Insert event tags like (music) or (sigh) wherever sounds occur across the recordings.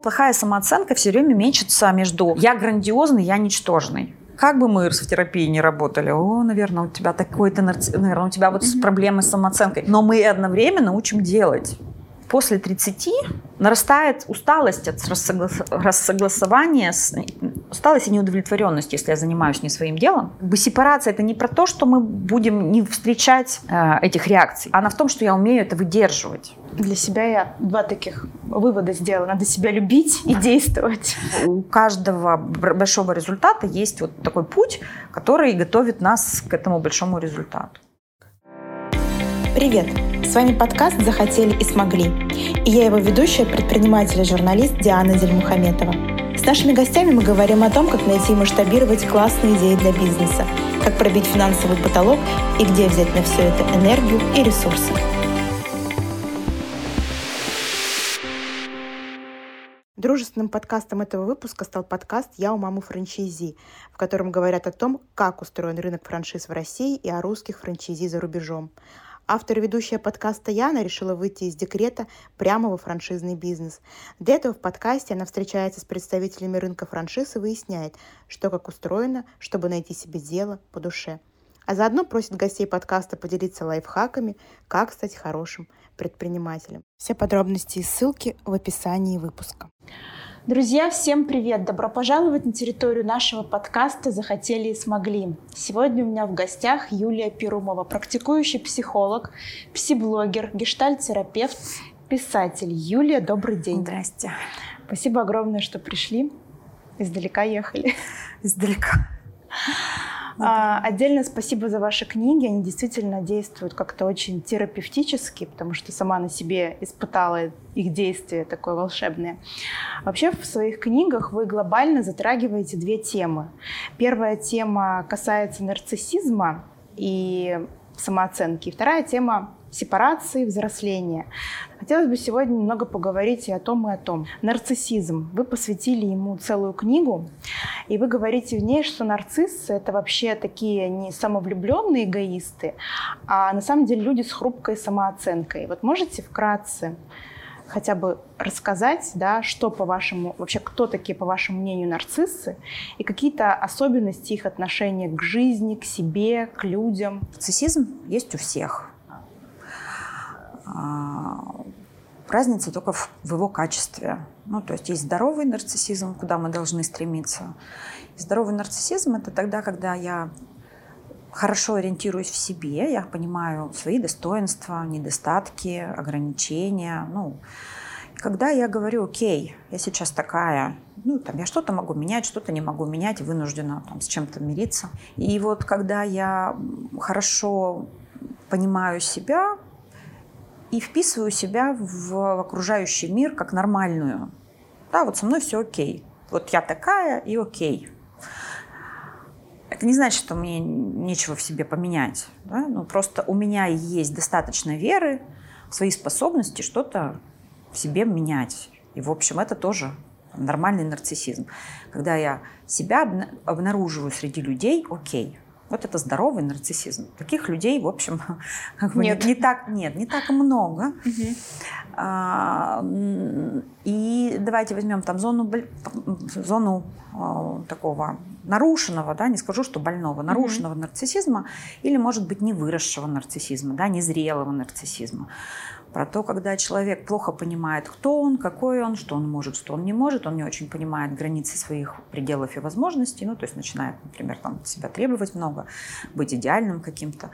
Плохая самооценка все время мечется между «я грандиозный», «я ничтожный». Как бы мы в терапии не работали, о, наверное, у тебя такой-то, наверное, у тебя вот mm-hmm. проблемы с самооценкой. Но мы одновременно учим делать. После 30 нарастает усталость от рассогласования, усталость и неудовлетворенность, если я занимаюсь не своим делом. Как бы сепарация – это не про то, что мы будем не встречать э, этих реакций, она в том, что я умею это выдерживать. Для себя я два таких вывода сделала. Надо себя любить и действовать. У каждого большого результата есть вот такой путь, который готовит нас к этому большому результату. Привет! С вами подкаст «Захотели и смогли». И я его ведущая, предприниматель и журналист Диана Дельмухаметова. С нашими гостями мы говорим о том, как найти и масштабировать классные идеи для бизнеса, как пробить финансовый потолок и где взять на все это энергию и ресурсы. Дружественным подкастом этого выпуска стал подкаст «Я у мамы франчайзи», в котором говорят о том, как устроен рынок франшиз в России и о русских франчайзи за рубежом. Автор и ведущая подкаста Яна решила выйти из декрета прямо во франшизный бизнес. Для этого в подкасте она встречается с представителями рынка франшиз и выясняет, что как устроено, чтобы найти себе дело по душе. А заодно просит гостей подкаста поделиться лайфхаками, как стать хорошим предпринимателем. Все подробности и ссылки в описании выпуска. Друзья, всем привет! Добро пожаловать на территорию нашего подкаста «Захотели и смогли». Сегодня у меня в гостях Юлия Перумова, практикующий психолог, псиблогер, гештальт-терапевт, писатель. Юлия, добрый день. Здрасте. Спасибо огромное, что пришли. Издалека ехали. Издалека. А, отдельно спасибо за ваши книги. Они действительно действуют как-то очень терапевтически, потому что сама на себе испытала их действие такое волшебное. Вообще в своих книгах вы глобально затрагиваете две темы. Первая тема касается нарциссизма и самооценки. Вторая тема сепарации, взросления. Хотелось бы сегодня немного поговорить и о том, и о том. Нарциссизм. Вы посвятили ему целую книгу, и вы говорите в ней, что нарциссы — это вообще такие не самовлюбленные эгоисты, а на самом деле люди с хрупкой самооценкой. Вот можете вкратце хотя бы рассказать, да, что по вашему, вообще кто такие, по вашему мнению, нарциссы, и какие-то особенности их отношения к жизни, к себе, к людям? Нарциссизм есть у всех. А, разница только в, в его качестве. Ну, то есть есть здоровый нарциссизм, куда мы должны стремиться. Здоровый нарциссизм – это тогда, когда я хорошо ориентируюсь в себе, я понимаю свои достоинства, недостатки, ограничения. Ну, когда я говорю, окей, я сейчас такая, ну, там, я что-то могу менять, что-то не могу менять, вынуждена там, с чем-то мириться. И вот когда я хорошо понимаю себя, и вписываю себя в окружающий мир как нормальную. Да, вот со мной все окей. Вот я такая и окей. Это не значит, что мне нечего в себе поменять. Да? Ну, просто у меня есть достаточно веры в свои способности что-то в себе менять. И, в общем, это тоже нормальный нарциссизм. Когда я себя обнаруживаю среди людей, окей, вот это здоровый нарциссизм. Таких людей, в общем, (laughs) как бы нет. Не, не так нет, не так много. Угу. А, и давайте возьмем там зону зону а, такого нарушенного, да, не скажу, что больного, нарушенного угу. нарциссизма или, может быть, не выросшего нарциссизма, да, незрелого нарциссизма про то, когда человек плохо понимает, кто он, какой он, что он может, что он не может, он не очень понимает границы своих пределов и возможностей, ну, то есть начинает, например, там, себя требовать много, быть идеальным каким-то.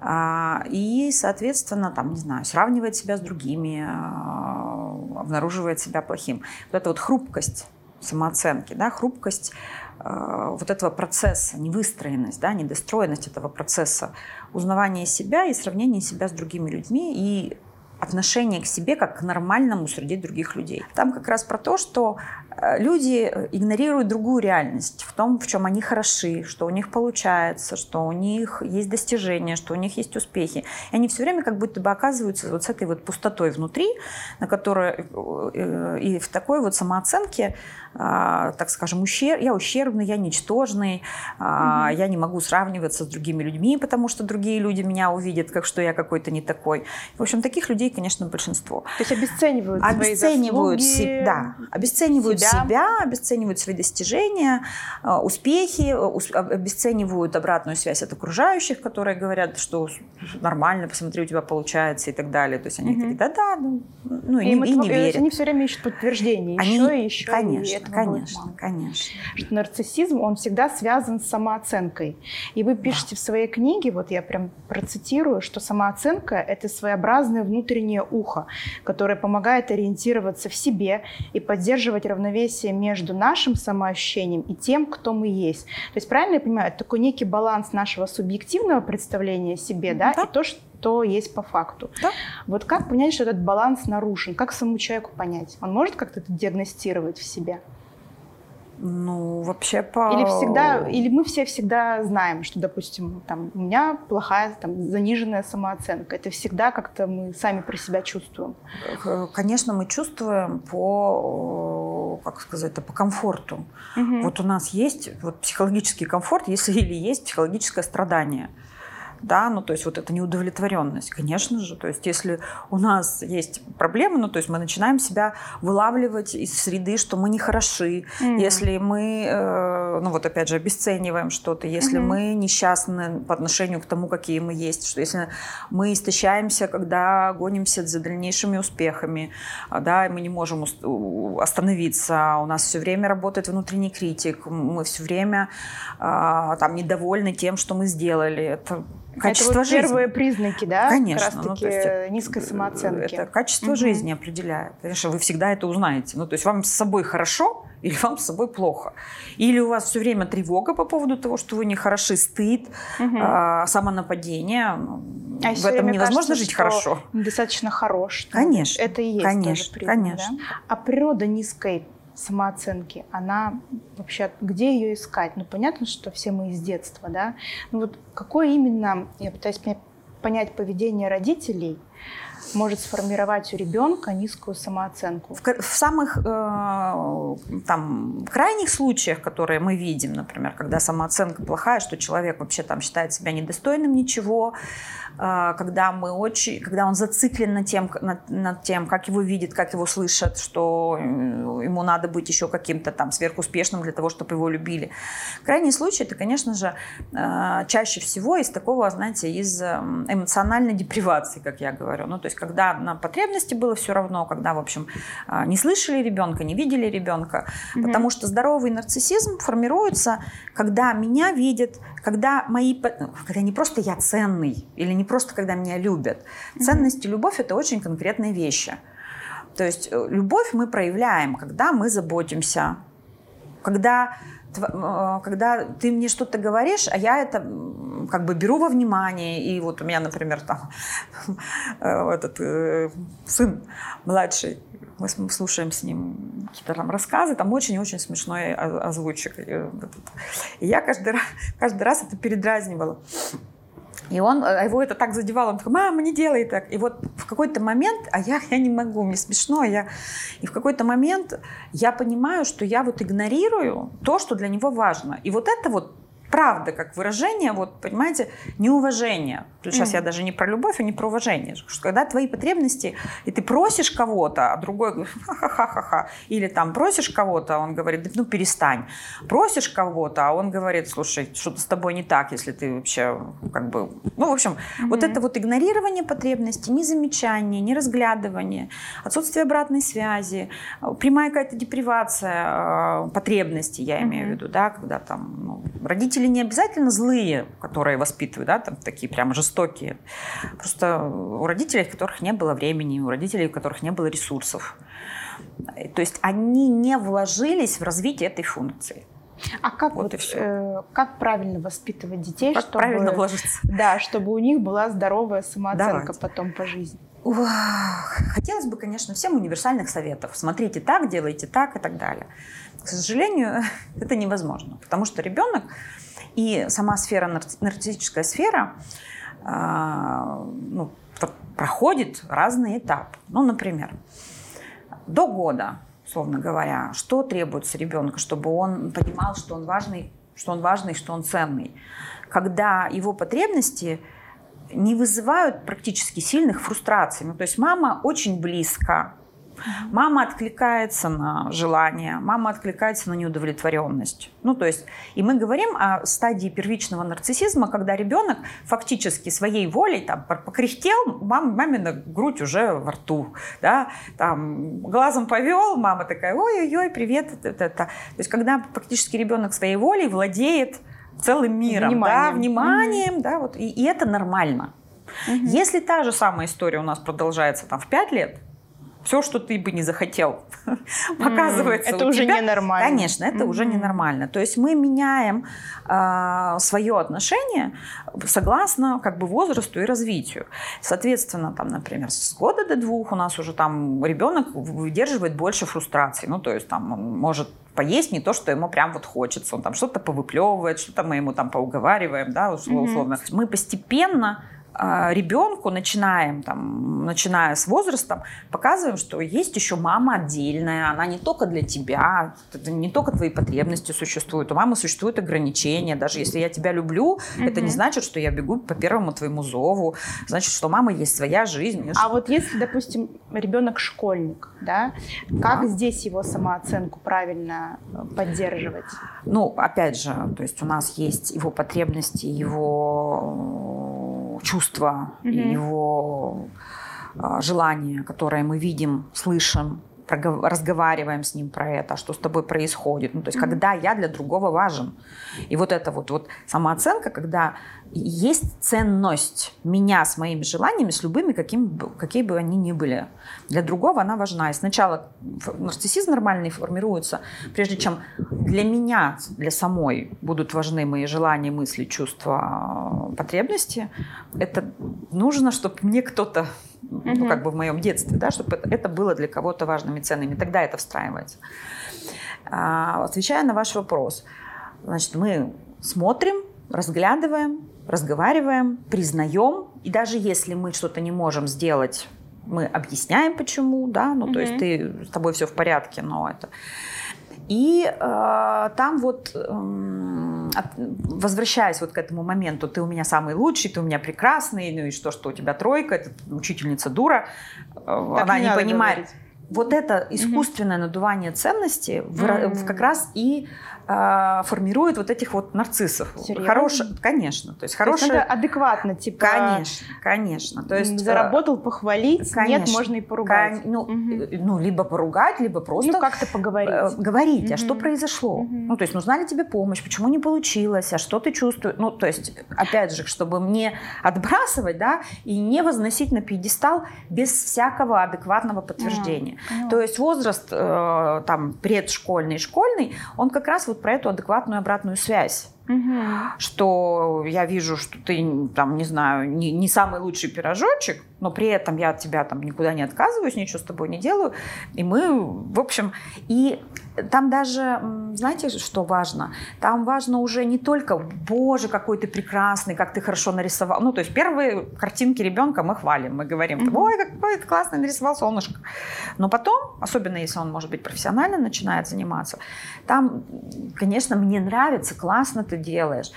А, и, соответственно, там, не знаю, сравнивает себя с другими, а, обнаруживает себя плохим. Вот эта вот хрупкость самооценки, да, хрупкость а, вот этого процесса, невыстроенность, да, недостроенность этого процесса узнавания себя и сравнения себя с другими людьми и отношение к себе как к нормальному среди других людей. Там как раз про то, что Э, люди игнорируют другую реальность в том, в чем они хороши, что у них получается, что у них есть достижения, что у них есть успехи. И они все время как будто бы оказываются вот с этой вот пустотой внутри, на которой э, и в такой вот самооценке так скажем, ущерб, я ущербный, я ничтожный, угу. я не могу сравниваться с другими людьми, потому что другие люди меня увидят, как что я какой-то не такой. В общем, таких людей, конечно, большинство. То есть обесценивают, обесценивают свои заслуги, да, обесценивают себя. себя, обесценивают свои достижения, а, успехи, обесценивают обратную связь от окружающих, которые говорят, что нормально, посмотри, у тебя получается и так далее. То есть они угу. такие, да-да, ну, ну и, и, не, и не верят. Они все время ищут подтверждение, они, еще и еще. Конечно, и конечно, конечно. Что нарциссизм, он всегда связан с самооценкой. И вы пишете да. в своей книге, вот я прям процитирую, что самооценка – это своеобразное внутреннее ухо, которое помогает ориентироваться в себе и поддерживать равновесие между нашим самоощущением и тем, кто мы есть. То есть, правильно я понимаю, это такой некий баланс нашего субъективного представления о себе, да, да. и то, что есть по факту. Да. Вот как понять, что этот баланс нарушен? Как самому человеку понять? Он может как-то это диагностировать в себе? Ну, вообще по... Или всегда, или мы все всегда знаем, что, допустим, там, у меня плохая, там, заниженная самооценка. Это всегда как-то мы сами про себя чувствуем. Конечно, мы чувствуем по, как сказать, по комфорту. Угу. Вот у нас есть вот психологический комфорт, если или есть психологическое страдание да, ну то есть вот эта неудовлетворенность, конечно же, то есть если у нас есть проблемы, ну то есть мы начинаем себя вылавливать из среды, что мы не хороши, mm-hmm. если мы, э, ну вот опять же обесцениваем что-то, если mm-hmm. мы несчастны по отношению к тому, какие мы есть, что если мы истощаемся, когда гонимся за дальнейшими успехами, а, да, и мы не можем остановиться, у нас все время работает внутренний критик, мы все время э, там недовольны тем, что мы сделали, это Качество это вот жизни. первые признаки, да? Конечно. Как раз таки ну, есть, низкой самооценки. Это качество угу. жизни определяет. Конечно, вы всегда это узнаете. Ну, то есть вам с собой хорошо (laughs) или вам с собой плохо. Или у вас все время тревога по поводу того, что вы не хороши, стыд, угу. а, самонападение. Ну, а в этом невозможно кажется, жить хорошо. Достаточно хорош. Конечно. Это и есть конечно, тоже признак, конечно. Да? А природа низкой самооценки, она вообще, где ее искать? Ну, понятно, что все мы из детства, да? Ну, вот какое именно, я пытаюсь понять поведение родителей, может сформировать у ребенка низкую самооценку? В, в самых э, там, крайних случаях, которые мы видим, например, когда самооценка плохая, что человек вообще там считает себя недостойным ничего, когда мы очень, когда он зациклен над тем, над, над тем, как его видят, как его слышат, что ему надо быть еще каким-то там сверхуспешным для того, чтобы его любили. Крайний случай это, конечно же, а, чаще всего из такого, знаете, из эм, эмоциональной депривации, как я говорю. Ну, то есть, когда на потребности было все равно, когда, в общем, а, не слышали ребенка, не видели ребенка, mm потому что здоровый нарциссизм формируется, когда меня видят, когда мои, когда не просто я ценный или не просто когда меня любят. Ценность и любовь это очень конкретные вещи. То есть э, любовь мы проявляем, когда мы заботимся, когда э, когда ты мне что-то говоришь, а я это как бы беру во внимание, и вот у меня, например, там (laughs) э, этот сын младший, мы слушаем с ним какие-то там рассказы, там очень-очень смешной озвучек. И я каждый раз, каждый раз это передразнивала. И он, а его это так задевало, он такой, мама, не делай так. И вот в какой-то момент, а я, я не могу, мне смешно, я... и в какой-то момент я понимаю, что я вот игнорирую то, что для него важно. И вот это вот правда, как выражение, вот, понимаете, неуважение. Сейчас mm. я даже не про любовь, а не про уважение. Что когда твои потребности, и ты просишь кого-то, а другой говорит, ха-ха-ха-ха, или там просишь кого-то, а он говорит, ну перестань. Просишь кого-то, а он говорит, слушай, что-то с тобой не так, если ты вообще как бы... Ну, в общем, mm-hmm. вот это вот игнорирование потребностей, незамечание, неразглядывание, отсутствие обратной связи, прямая какая-то депривация э, потребностей, я имею mm-hmm. в виду, да, когда там ну, родители родители не обязательно злые, которые воспитывают, да, там такие прямо жестокие. Просто у родителей, у которых не было времени, у родителей, у которых не было ресурсов. То есть они не вложились в развитие этой функции. А как вот, вот э, как правильно воспитывать детей, как чтобы правильно вложиться? (laughs) Да, чтобы у них была здоровая самооценка Давайте. потом по жизни хотелось бы, конечно, всем универсальных советов. Смотрите так, делайте так и так далее. К сожалению, (laughs) это невозможно, потому что ребенок и сама сфера, нарциссическая сфера, а, ну, проходит разные этапы. Ну, например, до года, условно говоря, что требуется ребенку, чтобы он понимал, что он важный, что он важный, что он ценный. Когда его потребности не вызывают практически сильных фрустраций. Ну, то есть мама очень близко, Мама откликается на желание, мама откликается на неудовлетворенность. Ну, то есть, и мы говорим о стадии первичного нарциссизма, когда ребенок фактически своей волей там покряхтел, мам, мамина грудь уже во рту, да, там глазом повел, мама такая, ой-ой-ой, привет, это, это. То есть, когда фактически ребенок своей волей владеет целым миром, вниманием, да, вниманием, mm-hmm. да, вот, и, и это нормально. Mm-hmm. Если та же самая история у нас продолжается там в 5 лет, все, что ты бы не захотел, показывается. Это уже ненормально. Конечно, это уже ненормально. То есть мы меняем э, свое отношение согласно как бы возрасту и развитию. Соответственно, там, например, с года до двух у нас уже там ребенок выдерживает больше фрустраций. Ну, то есть там он может поесть не то, что ему прям вот хочется. Он там что-то повыплевывает, что-то мы ему там поуговариваем, да, условно. Mm-hmm. Мы постепенно а, ребенку начинаем, там, начиная с возрастом, показываем, что есть еще мама отдельная, она не только для тебя, не только твои потребности существуют, у мамы существуют ограничения, даже если я тебя люблю, угу. это не значит, что я бегу по первому твоему зову, значит, что у мамы есть своя жизнь. А вот если, допустим, ребенок школьник, да, как да. здесь его самооценку правильно поддерживать? Ну, опять же, то есть у нас есть его потребности, его чувства, mm-hmm. его а, желания, которые мы видим, слышим, разговариваем с ним про это, что с тобой происходит. Ну, то есть, mm-hmm. когда я для другого важен. И вот это вот, вот самооценка, когда есть ценность меня с моими желаниями, с любыми, каким, какие бы они ни были. Для другого она важна. И сначала нарциссизм нормальный формируется, прежде чем для меня, для самой будут важны мои желания, мысли, чувства, потребности. Это нужно, чтобы мне кто-то ну, как бы в моем детстве, да, чтобы это было для кого-то важными ценными. Тогда это встраивается. А, отвечая на ваш вопрос, значит, мы смотрим, разглядываем, разговариваем, признаем, и даже если мы что-то не можем сделать, мы объясняем, почему, да, ну, mm-hmm. то есть ты, с тобой все в порядке, но это... И э, там вот, э, возвращаясь вот к этому моменту, ты у меня самый лучший, ты у меня прекрасный, ну и что, что у тебя тройка, это учительница дура, э, она не, не понимает. Говорить. Вот это искусственное угу. надувание ценности mm как раз и э, формирует вот этих вот нарциссов. Серьезно? Хорош, конечно. То есть хорошие... То есть надо адекватно, типа... Конечно, конечно. То есть, Заработал похвалить, конечно, нет, можно и поругать. Кон... Ну, угу. ну, либо поругать, либо просто... Ну, как-то поговорить. Э, говорить, угу. а что произошло? Угу. Ну, то есть нужна ли тебе помощь, почему не получилось, а что ты чувствуешь? Ну, то есть, опять же, чтобы мне отбрасывать, да, и не возносить на пьедестал без всякого адекватного подтверждения. Ну. То есть возраст э, там предшкольный, школьный, он как раз вот про эту адекватную обратную связь. Угу. Что я вижу, что ты, там, не знаю, не, не самый лучший пирожочек, но при этом я от тебя там никуда не отказываюсь, ничего с тобой не делаю. И мы, в общем, и там даже, знаете, что важно? Там важно уже не только, боже, какой ты прекрасный, как ты хорошо нарисовал. Ну, то есть первые картинки ребенка мы хвалим, мы говорим, ой, какой ты классный нарисовал солнышко. Но потом, особенно если он, может быть, профессионально начинает заниматься, там, конечно, мне нравится, классно ты делаешь.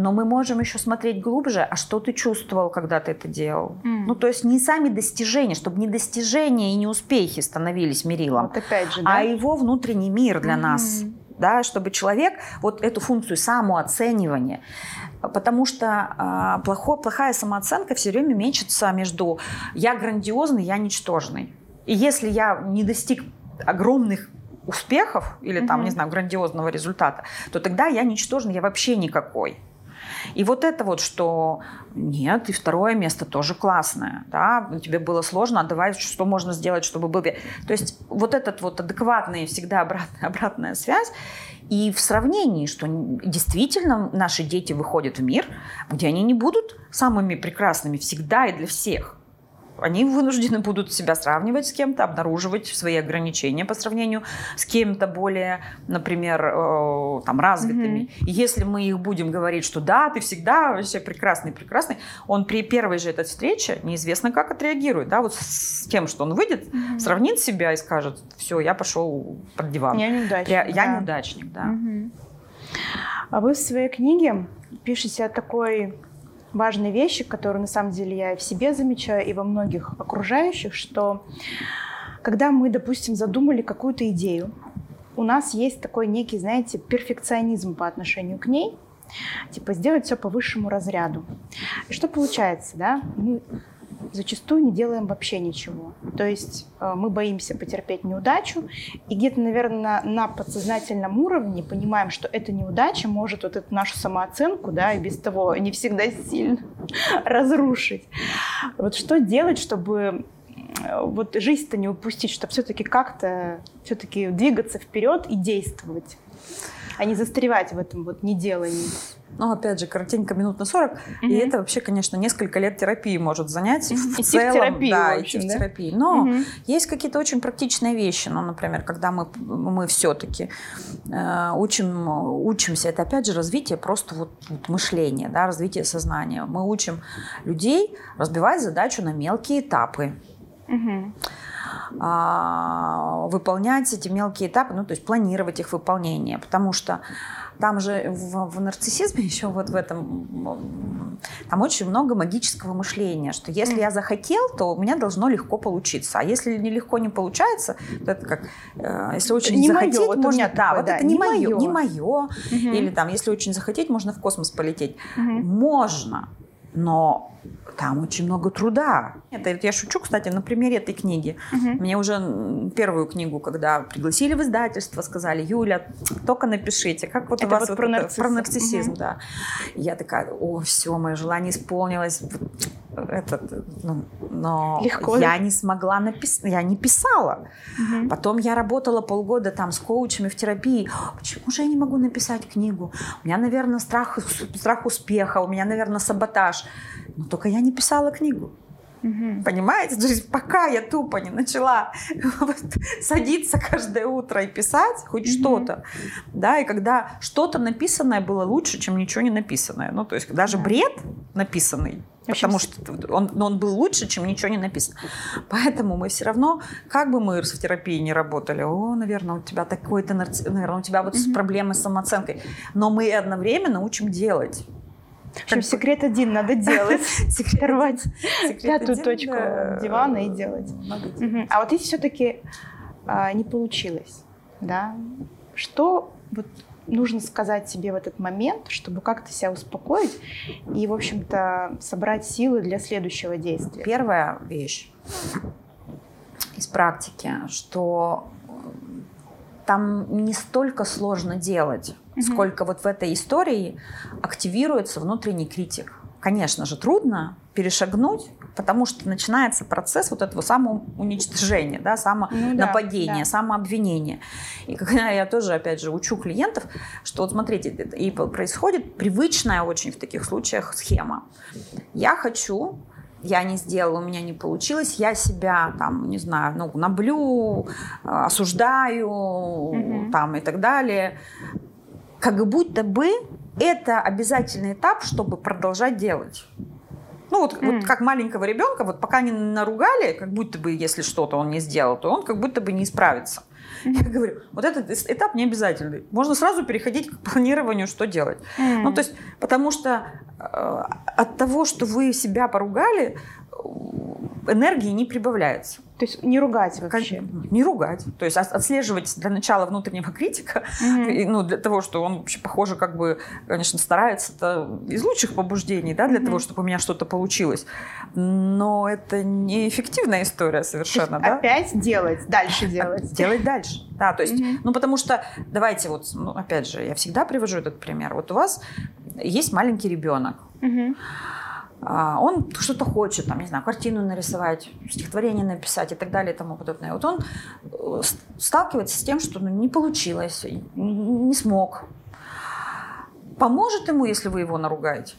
Но мы можем еще смотреть глубже, а что ты чувствовал, когда ты это делал. Mm. Ну, то есть не сами достижения, чтобы не достижения и не успехи становились мерилом, вот опять же, да? а его внутренний мир для mm. нас. Да, чтобы человек вот эту функцию самооценивания, потому что а, плохо, плохая самооценка все время мечется между я грандиозный, я ничтожный. И если я не достиг огромных успехов или там, mm-hmm. не знаю, грандиозного результата, то тогда я ничтожный, я вообще никакой. И вот это вот, что нет, и второе место тоже классное, да, тебе было сложно, а давай, что можно сделать, чтобы был... То есть вот этот вот адекватная всегда обратная, (laughs) обратная связь, и в сравнении, что действительно наши дети выходят в мир, где они не будут самыми прекрасными всегда и для всех. Они вынуждены будут себя сравнивать с кем-то, обнаруживать свои ограничения по сравнению с кем-то более, например, э, там, развитыми. Mm-hmm. И если мы их будем говорить, что да, ты всегда вообще прекрасный, прекрасный, он при первой же этой встрече неизвестно как отреагирует, да, вот с тем, что он выйдет, mm-hmm. сравнит себя и скажет, все, я пошел под диван. Я неудачник. Я, я да. неудачник, да. Mm-hmm. А вы в своей книге пишете о такой важные вещи, которые на самом деле я в себе замечаю и во многих окружающих, что когда мы, допустим, задумали какую-то идею, у нас есть такой некий, знаете, перфекционизм по отношению к ней, типа сделать все по высшему разряду. И что получается, да? Мы зачастую не делаем вообще ничего. То есть э, мы боимся потерпеть неудачу, и где-то, наверное, на подсознательном уровне понимаем, что эта неудача может вот эту нашу самооценку, да, и без того не всегда сильно (laughs) разрушить. Вот что делать, чтобы вот жизнь-то не упустить, чтобы все-таки как-то все-таки двигаться вперед и действовать, а не застревать в этом вот неделании. Ну, опять же, коротенько, минут на 40. Угу. И это вообще, конечно, несколько лет терапии может занять. Угу. В идти целом, в терапию, да, в общем, идти да? в терапию. Но угу. есть какие-то очень практичные вещи. Ну, например, когда мы, мы все-таки э, учим, учимся, это опять же развитие просто вот, вот мышления, да, развитие сознания. Мы учим людей разбивать задачу на мелкие этапы. Угу выполнять эти мелкие этапы, ну, то есть планировать их выполнение, потому что там же в, в нарциссизме (laughs) еще вот в этом, там очень много магического мышления, что если я захотел, то у меня должно легко получиться. А если нелегко не получается, то это как, э, если очень не захотеть, мое, можно, да, такое, вот да, это не, не мое, не мое. Угу. Или там, если очень захотеть, можно в космос полететь. Угу. Можно, но там очень много труда. Это я шучу, кстати, на примере этой книги. Угу. Мне уже первую книгу, когда пригласили в издательство, сказали, Юля, только напишите, как вот это у вас вот вот про, это, нарциссизм. про нарциссизм, угу. да. Я такая, о, все, мое желание исполнилось. Этот, ну, но Легко, я не смогла написать, я не писала. Угу. Потом я работала полгода там с коучами в терапии. Почему же я не могу написать книгу? У меня, наверное, страх, страх успеха, у меня, наверное, саботаж. Но только я не писала книгу. Угу. Понимаете? То есть пока я тупо не начала (laughs) садиться каждое утро и писать хоть угу. что-то, да, и когда что-то написанное было лучше, чем ничего не написанное. Ну, то есть даже да. бред написанный, потому что он, он был лучше, чем ничего не написано. Поэтому мы все равно, как бы мы в терапии не работали, о, наверное, у тебя такой-то, наверное, у тебя вот угу. проблемы с самооценкой, но мы одновременно учим делать. В общем, секрет один надо делать. (laughs) Рвать пятую точку дивана и делать. А вот если все-таки а, не получилось, да, что вот нужно сказать себе в этот момент, чтобы как-то себя успокоить и, в общем-то, собрать силы для следующего действия? Первая вещь из практики, что там не столько сложно делать, угу. сколько вот в этой истории активируется внутренний критик. Конечно же, трудно перешагнуть, потому что начинается процесс вот этого самоуничтожения, да, самонападения, ну, да, да. самообвинения. И когда я тоже, опять же, учу клиентов, что вот смотрите, и происходит привычная очень в таких случаях схема. Я хочу я не сделала, у меня не получилось, я себя там, не знаю, ну, наблю, осуждаю, угу. там и так далее. Как будто бы это обязательный этап, чтобы продолжать делать. Ну, вот, mm. вот как маленького ребенка, вот пока не наругали, как будто бы, если что-то он не сделал, то он как будто бы не исправится. Я говорю, вот этот этап не обязательный. Можно сразу переходить к планированию, что делать. Mm. Ну, то есть, потому что э, от того, что вы себя поругали, энергии не прибавляется. То есть не ругать вообще? Не ругать. То есть отслеживать для начала внутреннего (laughs) критика, mm-hmm. ну, для того, что он вообще, похоже, как бы, конечно, старается это из лучших побуждений, да, для mm-hmm. того, чтобы у меня что-то получилось. Но это неэффективная история совершенно, да? Опять делать, дальше делать. Делать дальше, да. То есть, mm-hmm. ну, потому что, давайте вот, ну, опять же, я всегда привожу этот пример. Вот у вас есть маленький ребенок. Mm-hmm он что-то хочет, там, не знаю, картину нарисовать, стихотворение написать и так далее и тому подобное. Вот он э, сталкивается с тем, что ну, не получилось, не смог. Поможет ему, если вы его наругаете?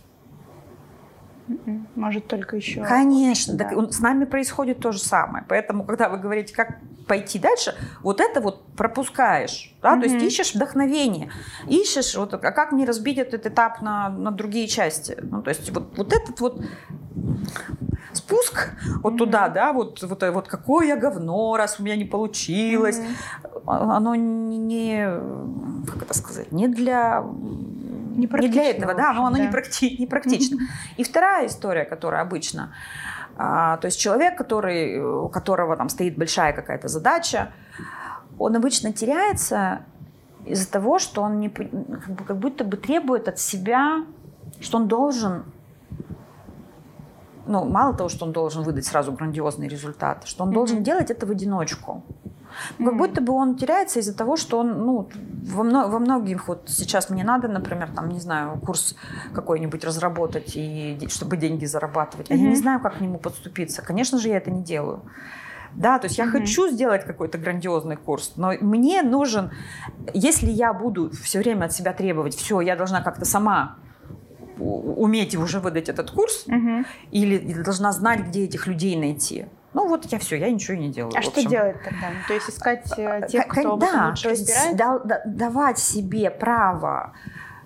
М-м, может, только еще... Конечно, да. так, с нами происходит то же самое. Поэтому, когда вы говорите, как пойти дальше, вот это вот пропускаешь. Да? Mm-hmm. То есть ищешь вдохновение, ищешь, вот, а как мне разбить этот этап на, на другие части. Ну, то есть вот, вот этот вот спуск вот mm-hmm. туда, да, вот, вот, вот какое я говно, раз у меня не получилось. Mm-hmm. Оно не, как это сказать, не для не, не для этого, да, но оно да. не, практи, не практично. И вторая история, которая обычно, а, то есть человек, который, у которого там стоит большая какая-то задача, он обычно теряется из-за того, что он не, как, бы, как будто бы требует от себя, что он должен ну, мало того, что он должен выдать сразу грандиозный результат, что он mm-hmm. должен делать это в одиночку. Mm-hmm. Как будто бы он теряется из-за того, что он, ну, во, мно, во многих, вот сейчас мне надо, например, там, не знаю, курс какой-нибудь разработать, и, чтобы деньги зарабатывать. Mm-hmm. Я не знаю, как к нему подступиться. Конечно же, я это не делаю. Да, то есть я mm-hmm. хочу сделать какой-то грандиозный курс, но мне нужен, если я буду все время от себя требовать, все, я должна как-то сама уметь уже выдать этот курс, или, или должна знать, где этих людей найти. Ну вот я все, я ничего не делаю. А что делать тогда? Ну, то есть искать э, тех, кто да, то есть да, давать себе право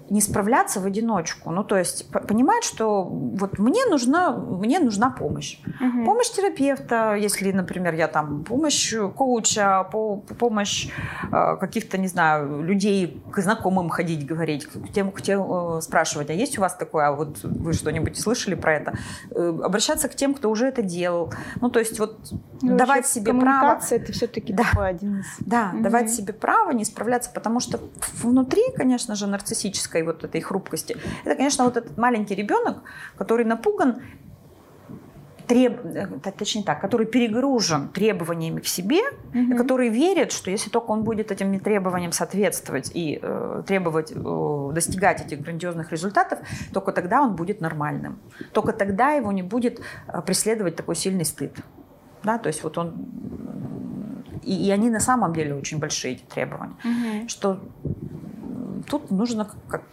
не справляться в одиночку. Ну, то есть понимать, что вот мне нужна, мне нужна помощь. Угу. Помощь терапевта, если, например, я там помощь коуча, по, помощь э, каких-то, не знаю, людей к знакомым ходить, говорить, к тем, к тем э, спрашивать, а есть у вас такое, а вот вы что-нибудь слышали про это? Э, обращаться к тем, кто уже это делал. Ну, то есть вот ну, давать себе право... это все-таки да, такой один из... Да, угу. давать себе право не справляться, потому что внутри, конечно же, нарциссическое физической вот этой хрупкости. Это, конечно, вот этот маленький ребенок, который напуган, треб... Э, точнее так, который перегружен требованиями к себе, угу. который верит, что если только он будет этим требованиям соответствовать и э, требовать э, достигать этих грандиозных результатов, только тогда он будет нормальным. Только тогда его не будет э, преследовать такой сильный стыд. Да, то есть вот он и, и они на самом деле очень большие эти требования, угу. что тут нужно как,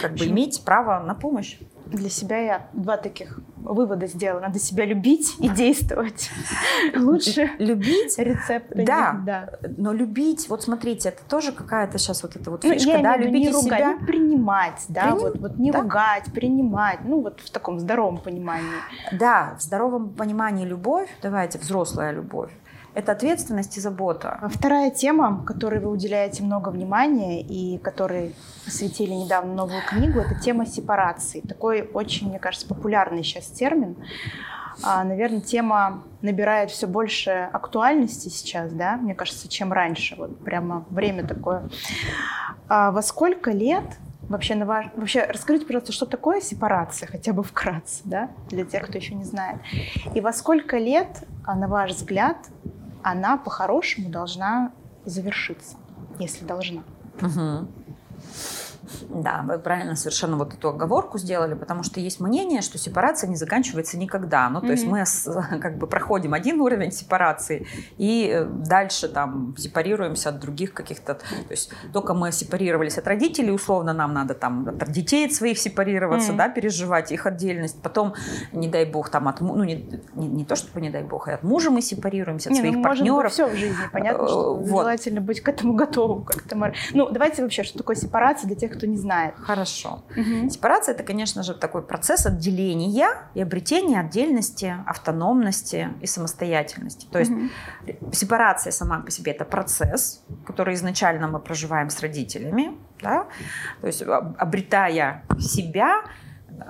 как бы иметь право на помощь. Для себя я два таких вывода сделала. Надо себя любить и действовать. (laughs) Лучше любить рецепты. Да, да. Но любить, вот смотрите, это тоже какая-то сейчас вот эта вот ну, фишка, да, любить не ругать, себя. Ну, принимать, да, Приним... вот, вот не да. ругать, принимать, ну вот в таком здоровом понимании. Да, в здоровом понимании любовь, давайте, взрослая любовь, это ответственность и забота. А вторая тема, которой вы уделяете много внимания и которой посвятили недавно новую книгу, это тема сепарации. Такой очень, мне кажется, популярный сейчас термин. А, наверное, тема набирает все больше актуальности сейчас, да, мне кажется, чем раньше. Вот прямо время такое. А во сколько лет вообще на ваш... Вообще расскажите, пожалуйста, что такое сепарация, хотя бы вкратце, да, для тех, кто еще не знает. И во сколько лет, а, на ваш взгляд, она по-хорошему должна завершиться, если должна. Угу. Да, вы правильно совершенно вот эту оговорку сделали, потому что есть мнение, что сепарация не заканчивается никогда. Ну, то mm-hmm. есть мы (laughs) как бы проходим один уровень сепарации и э, дальше там сепарируемся от других каких-то... То есть только мы сепарировались от родителей, условно нам надо там от детей от своих сепарироваться, mm-hmm. да, переживать их отдельность. Потом, не дай бог, там от... Ну, не, не, не то, чтобы не дай бог, а от мужа мы сепарируемся, от не, своих ну, партнеров. все в жизни, понятно, что э, вот. желательно быть к этому готовым. Как-то... Ну, давайте вообще, что такое сепарация для тех, кто не знает. Хорошо. Угу. Сепарация это, конечно же, такой процесс отделения и обретения отдельности, автономности и самостоятельности. То есть угу. сепарация сама по себе это процесс, который изначально мы проживаем с родителями, да? то есть обретая себя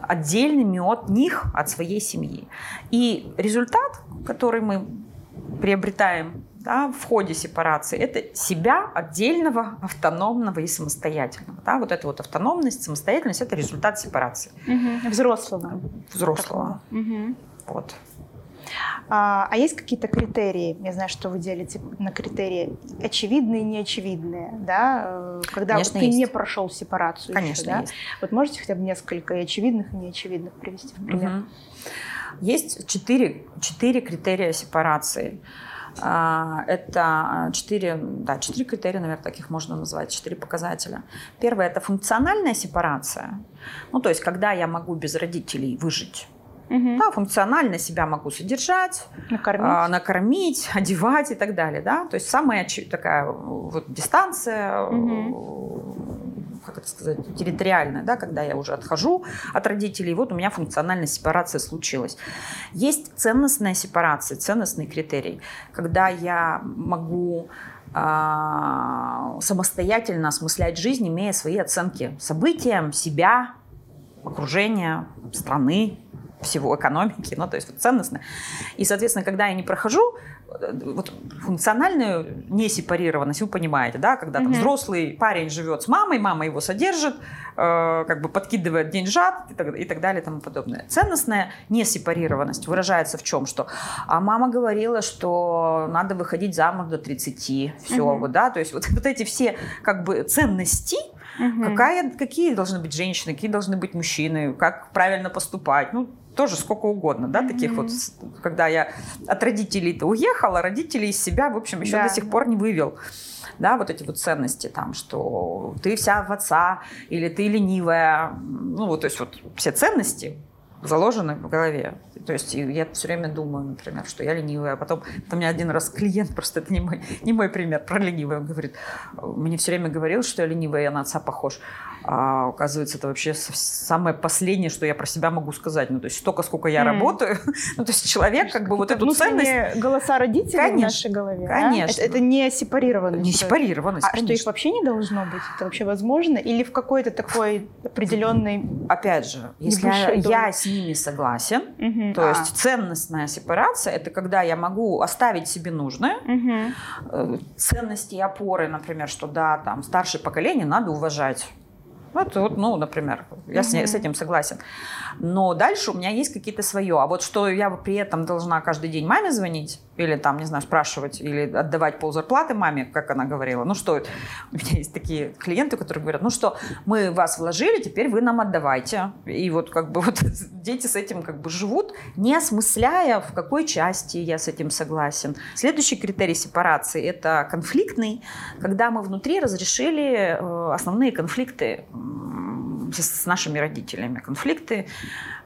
отдельными от них, от своей семьи. И результат, который мы приобретаем да, в ходе сепарации, это себя отдельного, автономного и самостоятельного. Да? Вот эта вот автономность, самостоятельность – это результат сепарации. Угу. Взрослого. Взрослого. Угу. Вот. А, а есть какие-то критерии? Я знаю, что вы делите на критерии очевидные и неочевидные, да? Когда Конечно, ты есть. не прошел сепарацию. Конечно, еще, да? есть. Вот можете хотя бы несколько очевидных и неочевидных привести в пример? Угу. Есть четыре, четыре критерия сепарации. А, это четыре, да, четыре критерия, наверное, таких можно назвать, четыре показателя. Первое – это функциональная сепарация. Ну, то есть, когда я могу без родителей выжить. Угу. Да, функционально себя могу содержать, накормить. А, накормить, (laughs) одевать и так далее. Да? То есть самая такая вот дистанция, угу. как это сказать, территориальная, да, когда я уже отхожу от родителей, вот у меня функциональная сепарация случилась. Есть ценностная сепарация, ценностный критерий, когда я могу а, самостоятельно осмыслять жизнь, имея свои оценки событиям, себя, окружения, страны, всего экономики, ну, то есть вот ценностно. И, соответственно, когда я не прохожу э, вот функциональную несепарированность, вы понимаете, да, когда там, mm-hmm. взрослый парень живет с мамой, мама его содержит, э, как бы подкидывает деньжат и так, и так далее и тому подобное. Ценностная несепарированность выражается в чем? Что а мама говорила, что надо выходить замуж до 30, все, mm-hmm. вот, да, то есть вот, (laughs) вот эти все как бы ценности, Угу. Какая, какие должны быть женщины, какие должны быть мужчины, как правильно поступать. Ну, тоже сколько угодно, да, mm-hmm. таких вот, когда я от родителей-то уехала, родители из себя, в общем, еще да. до сих пор не вывел да, вот эти вот ценности там, что ты вся в отца, или ты ленивая, ну, вот, то есть вот все ценности заложены в голове. То есть я все время думаю, например, что я ленивая. А потом там мне один раз клиент, (laughs) просто это не мой, не мой пример, про ленивую, он говорит, мне все время говорил, что я ленивая, я на отца похож. А оказывается, это вообще самое последнее, что я про себя могу сказать. Ну, то есть столько, сколько я mm. работаю. (laughs) ну, то есть человек как бы вот эту ценность... голоса родителей конечно, в нашей голове. Конечно. Да? Это, это не сепарированность. Не сепарированность, А конечно. что их вообще не должно быть? Это вообще возможно? Или в какой-то такой определенной... Опять же, если я, я с ними согласен, угу. то а. есть ценностная сепарация, это когда я могу оставить себе нужное, угу. ценности и опоры, например, что да, там старшее поколение надо уважать. Вот, вот, ну, например, я mm-hmm. с, с этим согласен. Но дальше у меня есть какие-то свое. А вот что я при этом должна каждый день маме звонить, или там, не знаю, спрашивать, или отдавать пол зарплаты маме, как она говорила. Ну что, у меня есть такие клиенты, которые говорят, ну что, мы вас вложили, теперь вы нам отдавайте. И вот как бы вот (laughs) дети с этим как бы живут, не осмысляя, в какой части я с этим согласен. Следующий критерий сепарации – это конфликтный, когда мы внутри разрешили э, основные конфликты с нашими родителями. Конфликты,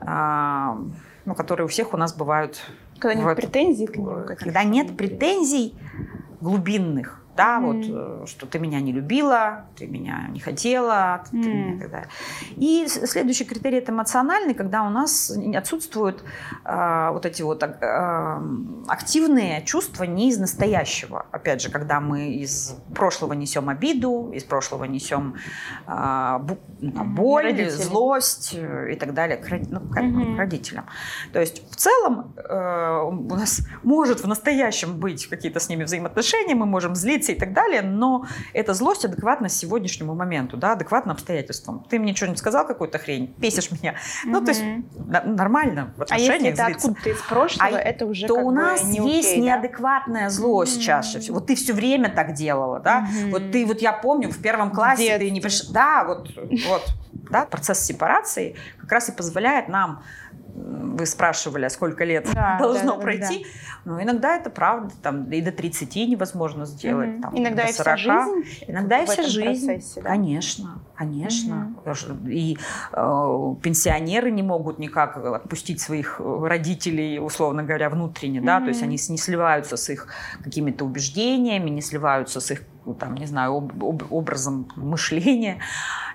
а, ну, которые у всех у нас бывают. Когда нет вот, претензий к ним. Когда нет претензий глубинных да, mm-hmm. вот, э, что ты меня не любила, ты меня не хотела, ты mm-hmm. меня тогда. И следующий критерий это эмоциональный, когда у нас отсутствуют э, вот эти вот э, активные чувства не из настоящего. Опять же, когда мы из прошлого несем обиду, из прошлого несем э, боль, Родители. злость э, и так далее к, ну, к mm-hmm. родителям. То есть в целом э, у нас может в настоящем быть какие-то с ними взаимоотношения, мы можем злиться злиться и так далее, но эта злость адекватна сегодняшнему моменту, да, адекватна обстоятельствам. Ты мне что-нибудь сказал, какую-то хрень, песишь меня. Mm-hmm. Ну, то есть нормально в отношениях А если это откуда-то из прошлого, а это уже То у нас не есть окей, неадекватная злость mm-hmm. чаще всего. Вот ты все время так делала, да? Mm-hmm. Вот ты, вот я помню, в первом классе ты не пришла. Да, вот, вот. Да, процесс сепарации как раз и позволяет нам вы спрашивали, а сколько лет да, (laughs) должно да, да, пройти. Да. Но иногда это правда, там и до 30 невозможно сделать. Угу. Там, иногда до 40. и вся жизнь. Иногда и вся жизнь. Процессе, да? Конечно, конечно. Угу. И э, пенсионеры не могут никак отпустить своих родителей, условно говоря, внутренне, угу. да, то есть они не сливаются с их какими-то убеждениями, не сливаются с их там, не знаю, об, об, образом мышления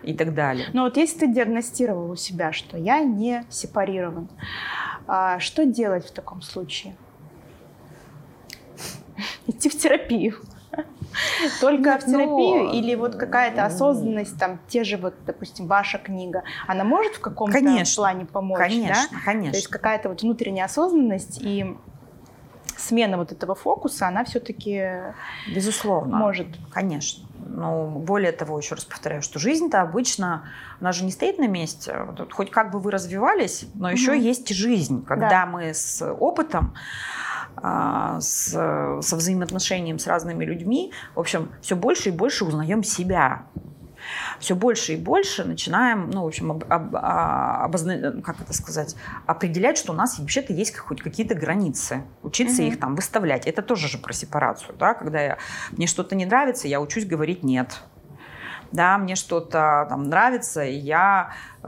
и так далее. Но вот если ты диагностировал у себя, что я не сепарирован, а что делать в таком случае? Идти в терапию. Только в терапию Но... или вот какая-то осознанность, там, те же вот, допустим, ваша книга, она может в каком-то конечно, плане помочь, конечно, да? Конечно, То есть какая-то вот внутренняя осознанность и смена вот этого фокуса, она все-таки безусловно может, конечно. Но более того, еще раз повторяю, что жизнь-то обычно, она же не стоит на месте. Вот, хоть как бы вы развивались, но еще угу. есть жизнь, когда да. мы с опытом а, с, со взаимоотношением с разными людьми, в общем, все больше и больше узнаем себя все больше и больше начинаем, ну, в общем, об, об, а, обозна... как это сказать, определять, что у нас вообще-то есть хоть какие-то границы, учиться угу. их там выставлять. Это тоже же про сепарацию, да, когда я, мне что-то не нравится, я учусь говорить нет. да, мне что-то там нравится, и я э,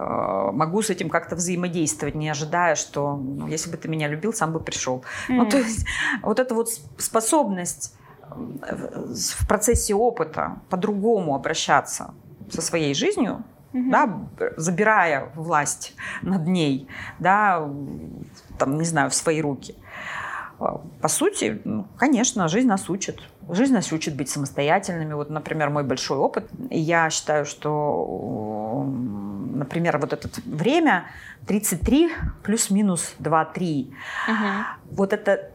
могу с этим как-то взаимодействовать, не ожидая, что ну, если бы ты меня любил, сам бы пришел. Mm-hmm. Ну, то есть вот эта вот способность в процессе опыта по-другому обращаться со своей жизнью, угу. да, забирая власть над ней, да, там, не знаю, в свои руки. По сути, ну, конечно, жизнь нас учит. Жизнь нас учит быть самостоятельными. Вот, например, мой большой опыт. Я считаю, что, например, вот это время 33 плюс-минус 2-3. Угу. Вот это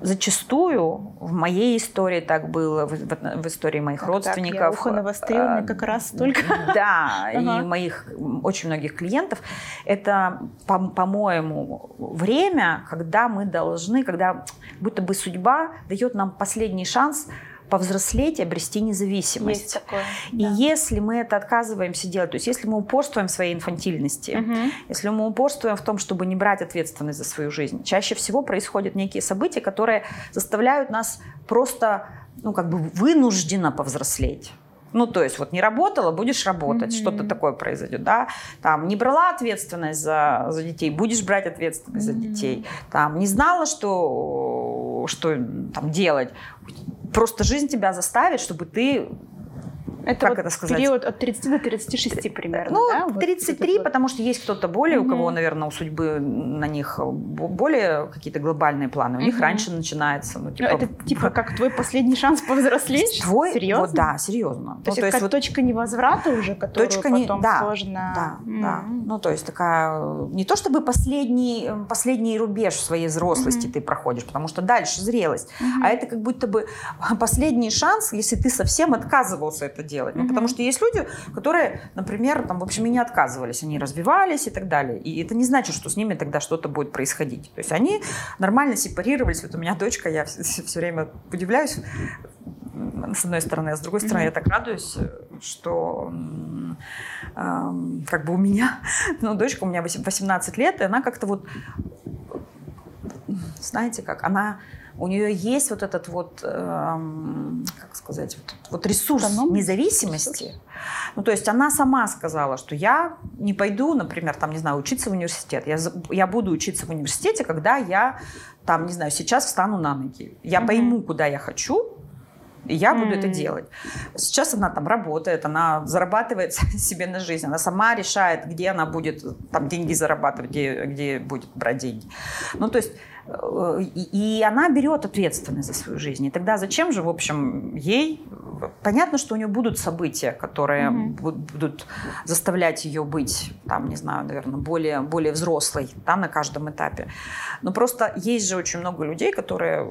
зачастую в моей истории так было, в, в, в истории моих так, родственников. Так, я ухо навострила, как раз только. (laughs) Да, и моих очень многих клиентов. Это, по, по-моему, время, когда мы должны, когда будто бы судьба дает нам последний шанс повзрослеть и обрести независимость. Есть такое, и да. если мы это отказываемся делать, то есть если мы упорствуем в своей инфантильности, угу. если мы упорствуем в том, чтобы не брать ответственность за свою жизнь, чаще всего происходят некие события, которые заставляют нас просто, ну, как бы вынужденно повзрослеть. Ну, то есть вот не работала, будешь работать, mm-hmm. что-то такое произойдет, да. Там не брала ответственность за, за детей, будешь брать ответственность mm-hmm. за детей. Там не знала, что, что там делать, просто жизнь тебя заставит, чтобы ты это как вот это сказать? период от 30 до 36 примерно, Ну, да? 33, вот потому что есть кто-то более, угу. у кого, наверное, у судьбы на них более какие-то глобальные планы. У угу. них раньше начинается. Ну, типа... Это типа как твой последний шанс повзрослеть? Твой? Серьезно? Вот, да, серьезно. То, ну, есть, то есть вот... точка невозврата уже, которую точка не... потом да, сложно... Да, mm да. Ну, то есть такая... Не то чтобы последний, последний рубеж своей взрослости mm ты проходишь, потому что дальше зрелость. mm А это как будто бы (laughs) последний шанс, если ты совсем отказывался это делать делать. Ну, потому что есть люди, которые, например, там, в общем, и не отказывались, они развивались и так далее. И это не значит, что с ними тогда что-то будет происходить. То есть они нормально сепарировались. Вот у меня дочка, я все, все время удивляюсь, с одной стороны, а с другой стороны, mm-hmm. я так радуюсь, что э, как бы у меня, (laughs) ну, дочка у меня 18 лет, и она как-то вот, знаете как, она у нее есть вот этот вот, эм, как сказать, вот, вот ресурс Автономный независимости. Ресурс. Ну, то есть она сама сказала, что я не пойду, например, там, не знаю, учиться в университет. Я, я буду учиться в университете, когда я, там, не знаю, сейчас встану на ноги. Я mm-hmm. пойму, куда я хочу, и я буду mm-hmm. это делать. Сейчас она там работает, она зарабатывает (laughs) себе на жизнь, она сама решает, где она будет там деньги зарабатывать, где, где будет брать деньги. Ну, то есть и она берет ответственность за свою жизнь. И тогда зачем же, в общем, ей... Понятно, что у нее будут события, которые угу. будут заставлять ее быть, там, не знаю, наверное, более, более взрослой да, на каждом этапе. Но просто есть же очень много людей, которые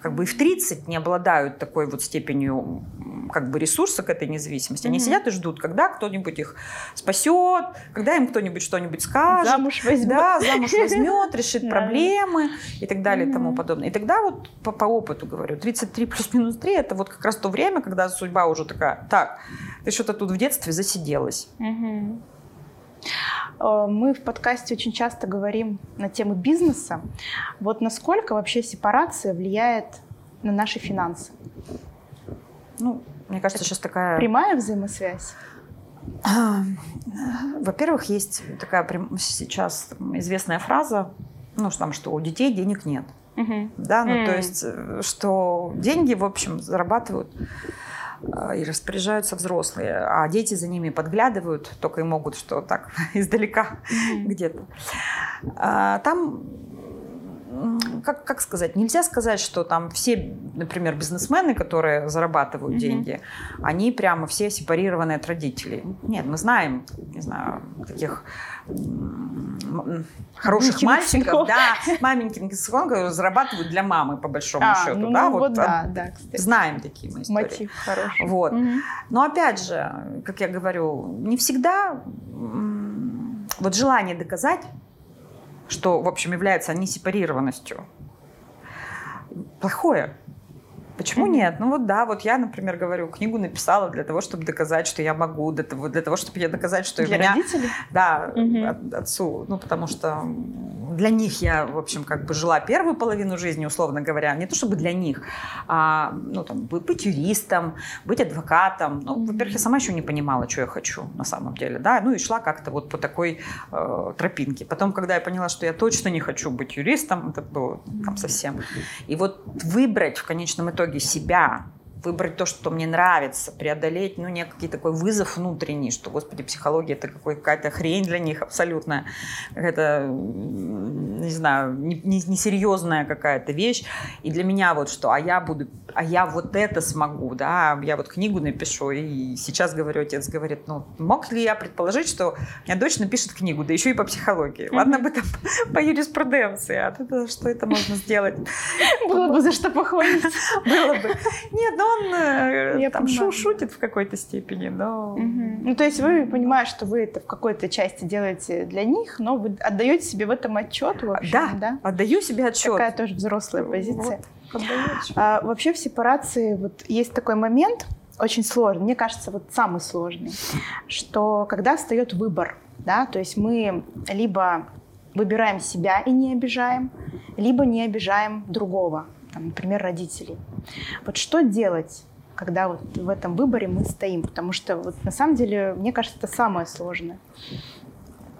как бы и в 30 не обладают такой вот степенью как бы ресурса к этой независимости. Они угу. сидят и ждут, когда кто-нибудь их спасет, когда им кто-нибудь что-нибудь скажет. Замуж возьмет. Да, замуж возьмет, решит (laughs) проблемы и так далее и тому подобное. И тогда вот по, по опыту говорю, 33 плюс-минус 3 это вот как раз то время, когда судьба уже такая, так, ты что-то тут в детстве засиделась. Мы в подкасте очень часто говорим на темы бизнеса. Вот насколько вообще сепарация влияет на наши финансы? Ну, мне кажется, Это сейчас такая... Прямая взаимосвязь? Во-первых, есть такая сейчас известная фраза ну, там, что у детей денег нет. Угу. Да, ну, mm. то есть, э, что деньги, в общем, зарабатывают э, и распоряжаются взрослые, а дети за ними подглядывают, только и могут, что так (laughs) издалека mm-hmm. где-то. А, там как, как сказать, нельзя сказать, что там все, например, бизнесмены, которые зарабатывают mm-hmm. деньги, они прямо все сепарированы от родителей. Нет, мы знаем, не знаю, таких хороших мальчиков, да, маменькин которые зарабатывают для мамы, по большому а, счету. Ну, да, вот, вот да, да, кстати. Знаем такие мы истории. Мотив хороший. Вот. Угу. Но опять же, как я говорю, не всегда вот желание доказать что, в общем, является несепарированностью, плохое. Почему mm-hmm. нет? Ну вот да, вот я, например, говорю, книгу написала для того, чтобы доказать, что я могу, для того, для того чтобы я доказать, что для меня... родителей? Да, mm-hmm. от, отцу. Ну потому что для них я, в общем, как бы жила первую половину жизни, условно говоря, не то чтобы для них, а, ну, там, быть юристом, быть адвокатом. Ну, во-первых, я сама еще не понимала, что я хочу на самом деле, да, ну, и шла как-то вот по такой э, тропинке. Потом, когда я поняла, что я точно не хочу быть юристом, это было там совсем. И вот выбрать в конечном итоге себя, выбрать то, что мне нравится, преодолеть, ну, некий такой вызов внутренний, что, господи, психология это какая-то хрень для них абсолютно, это, не знаю, несерьезная не, не какая-то вещь. И для меня вот что, а я буду, а я вот это смогу, да, я вот книгу напишу, и сейчас говорю, отец говорит, ну, мог ли я предположить, что у меня дочь напишет книгу, да еще и по психологии. Mm-hmm. Ладно бы там (laughs) по юриспруденции, а это, что это можно сделать? Было бы за что похвалить. (laughs) Было бы. Нет, ну он э, Я там шу шутит в какой-то степени, но... Угу. Ну, то есть вы понимаете, что вы это в какой-то части делаете для них, но вы отдаете себе в этом отчет, в общем, да? Да, отдаю себе отчет. Такая тоже взрослая позиция. Вот, а, вообще в сепарации вот есть такой момент, очень сложный, мне кажется, вот самый сложный, что когда встает выбор, да, то есть мы либо выбираем себя и не обижаем, либо не обижаем другого, там, например, родителей. Вот что делать, когда вот в этом выборе мы стоим? Потому что вот на самом деле, мне кажется, это самое сложное.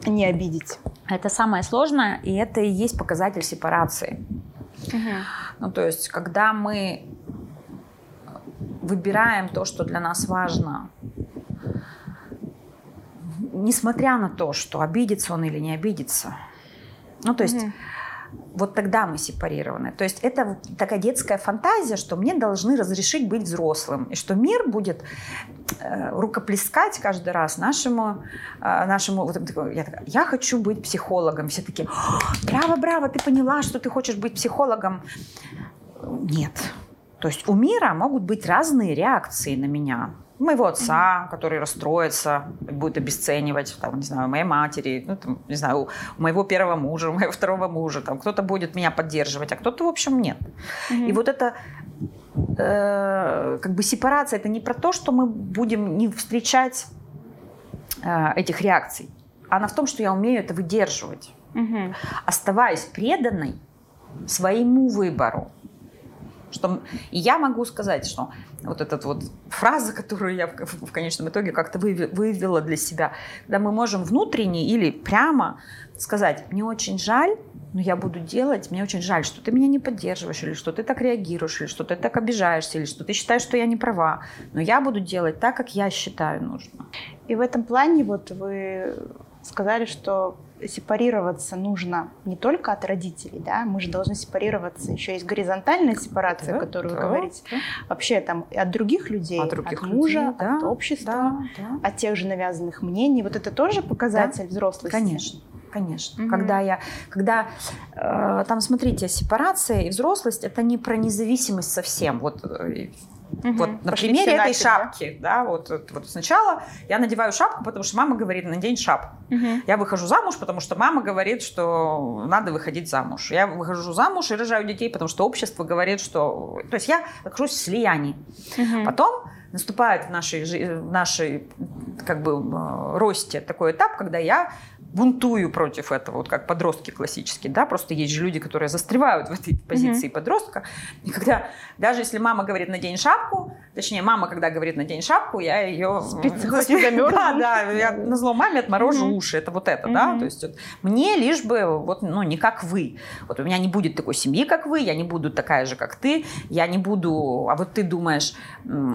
Не обидеть. Это самое сложное, и это и есть показатель сепарации. Угу. Ну, то есть, когда мы выбираем то, что для нас важно, несмотря на то, что обидится он или не обидится. Ну, то есть, угу вот тогда мы сепарированы. То есть это такая детская фантазия, что мне должны разрешить быть взрослым, и что мир будет э, рукоплескать каждый раз нашему, э, нашему вот, я, я хочу быть психологом. Все такие, браво, браво, ты поняла, что ты хочешь быть психологом. Нет. То есть у мира могут быть разные реакции на меня моего отца, который расстроится, будет обесценивать, там, не знаю, моей матери, ну, там, не знаю, у моего первого мужа, у моего второго мужа, там, кто-то будет меня поддерживать, а кто-то, в общем, нет. Mm-hmm. И вот это э, как бы сепарация, это не про то, что мы будем не встречать э, этих реакций, она в том, что я умею это выдерживать, mm-hmm. оставаясь преданной своему выбору. Что, я могу сказать, что вот эта вот фраза, (laughs) которую я в, конечном итоге как-то выявила для себя, когда мы можем внутренне или прямо сказать, мне очень жаль, но я буду делать, мне очень жаль, что ты меня не поддерживаешь, или что ты так реагируешь, или что ты так обижаешься, или что ты считаешь, что я не права, но я буду делать так, как я считаю нужно. И в этом плане вот вы сказали, что сепарироваться нужно не только от родителей, да, мы же должны сепарироваться, еще есть горизонтальная сепарация, да, о которой да, вы говорите, да. вообще там от других людей, от, других от мужа, людей, да, от общества, да, да. от тех же навязанных мнений. Вот это тоже показатель да, взрослости? Конечно. Конечно. Угу. Когда я, когда э, там, смотрите, сепарация и взрослость это не про независимость совсем. Вот э, Угу. Вот на Пошли примере этой шапки, да, да вот, вот сначала я надеваю шапку, потому что мама говорит, надень шапку. Угу. Я выхожу замуж, потому что мама говорит, что надо выходить замуж. Я выхожу замуж и рожаю детей, потому что общество говорит, что... То есть я нахожусь в слиянии. Угу. Потом наступает в нашей, в нашей как бы, э, росте такой этап, когда я бунтую против этого, вот как подростки классические, да, просто есть же люди, которые застревают в этой позиции mm-hmm. подростка, и когда, даже если мама говорит «надень шапку», точнее, мама, когда говорит «надень шапку», я ее... (laughs) (laughs) Да, да, я на зло маме отморожу mm-hmm. уши, это вот это, mm-hmm. да, то есть вот, мне лишь бы, вот, ну, не как вы, вот у меня не будет такой семьи, как вы, я не буду такая же, как ты, я не буду, а вот ты думаешь,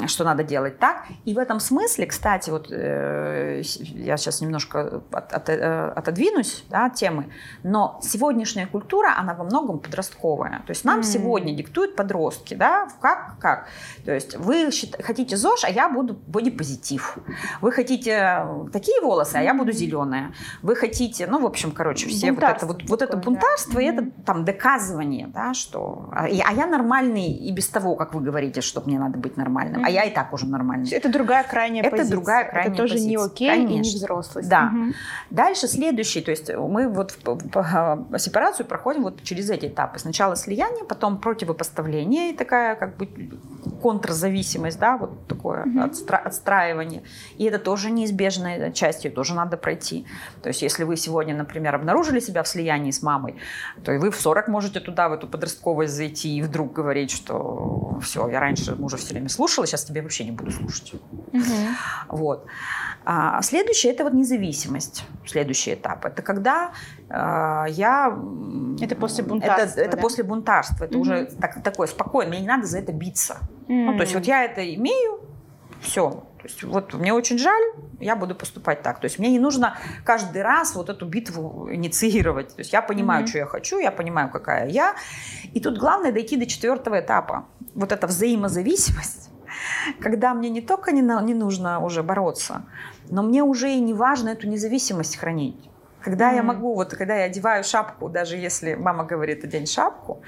что надо делать так, и в этом смысле, кстати, вот э, я сейчас немножко от, от, э, отодвинусь да, от темы, но сегодняшняя культура, она во многом подростковая. То есть нам mm. сегодня диктуют подростки, да, как, как. То есть вы хотите ЗОЖ, а я буду бодипозитив. Вы хотите такие волосы, а я буду зеленая. Вы хотите, ну, в общем, короче, все вот это, вот, вот это бунтарство, да. и это там доказывание, да, что... А, а я нормальный и без того, как вы говорите, что мне надо быть нормальным, mm. а я и так уже нормальный. Это другая крайняя это позиция. Это другая крайняя Это тоже позиция. не окей Конечно. и не взрослость. Да. Угу. Дальше следующий, то есть мы вот по сепарацию проходим вот через эти этапы. Сначала слияние, потом противопоставление, и такая как бы контрзависимость зависимость, да, вот такое mm-hmm. отстра- отстраивание. И это тоже неизбежная часть, ее тоже надо пройти. То есть если вы сегодня, например, обнаружили себя в слиянии с мамой, то и вы в 40 можете туда, в эту подростковость зайти и вдруг говорить, что все, я раньше мужа все время слушала, сейчас тебе вообще не буду слушать. Mm-hmm. Вот. А следующее – это вот независимость. Следующий этап – это когда э, я… Это после бунтарства, Это, это после бунтарства. Это mm-hmm. уже так, такое спокойно. Мне не надо за это биться. Mm-hmm. Ну, то есть вот я это имею, все. То есть вот мне очень жаль, я буду поступать так. То есть мне не нужно каждый раз вот эту битву инициировать. То есть я понимаю, mm-hmm. что я хочу, я понимаю, какая я. И тут главное дойти до четвертого этапа. Вот эта взаимозависимость (laughs) когда мне не только не, не нужно уже бороться, но мне уже и не важно эту независимость хранить. Когда mm-hmm. я могу, вот когда я одеваю шапку, даже если мама говорит, одень шапку,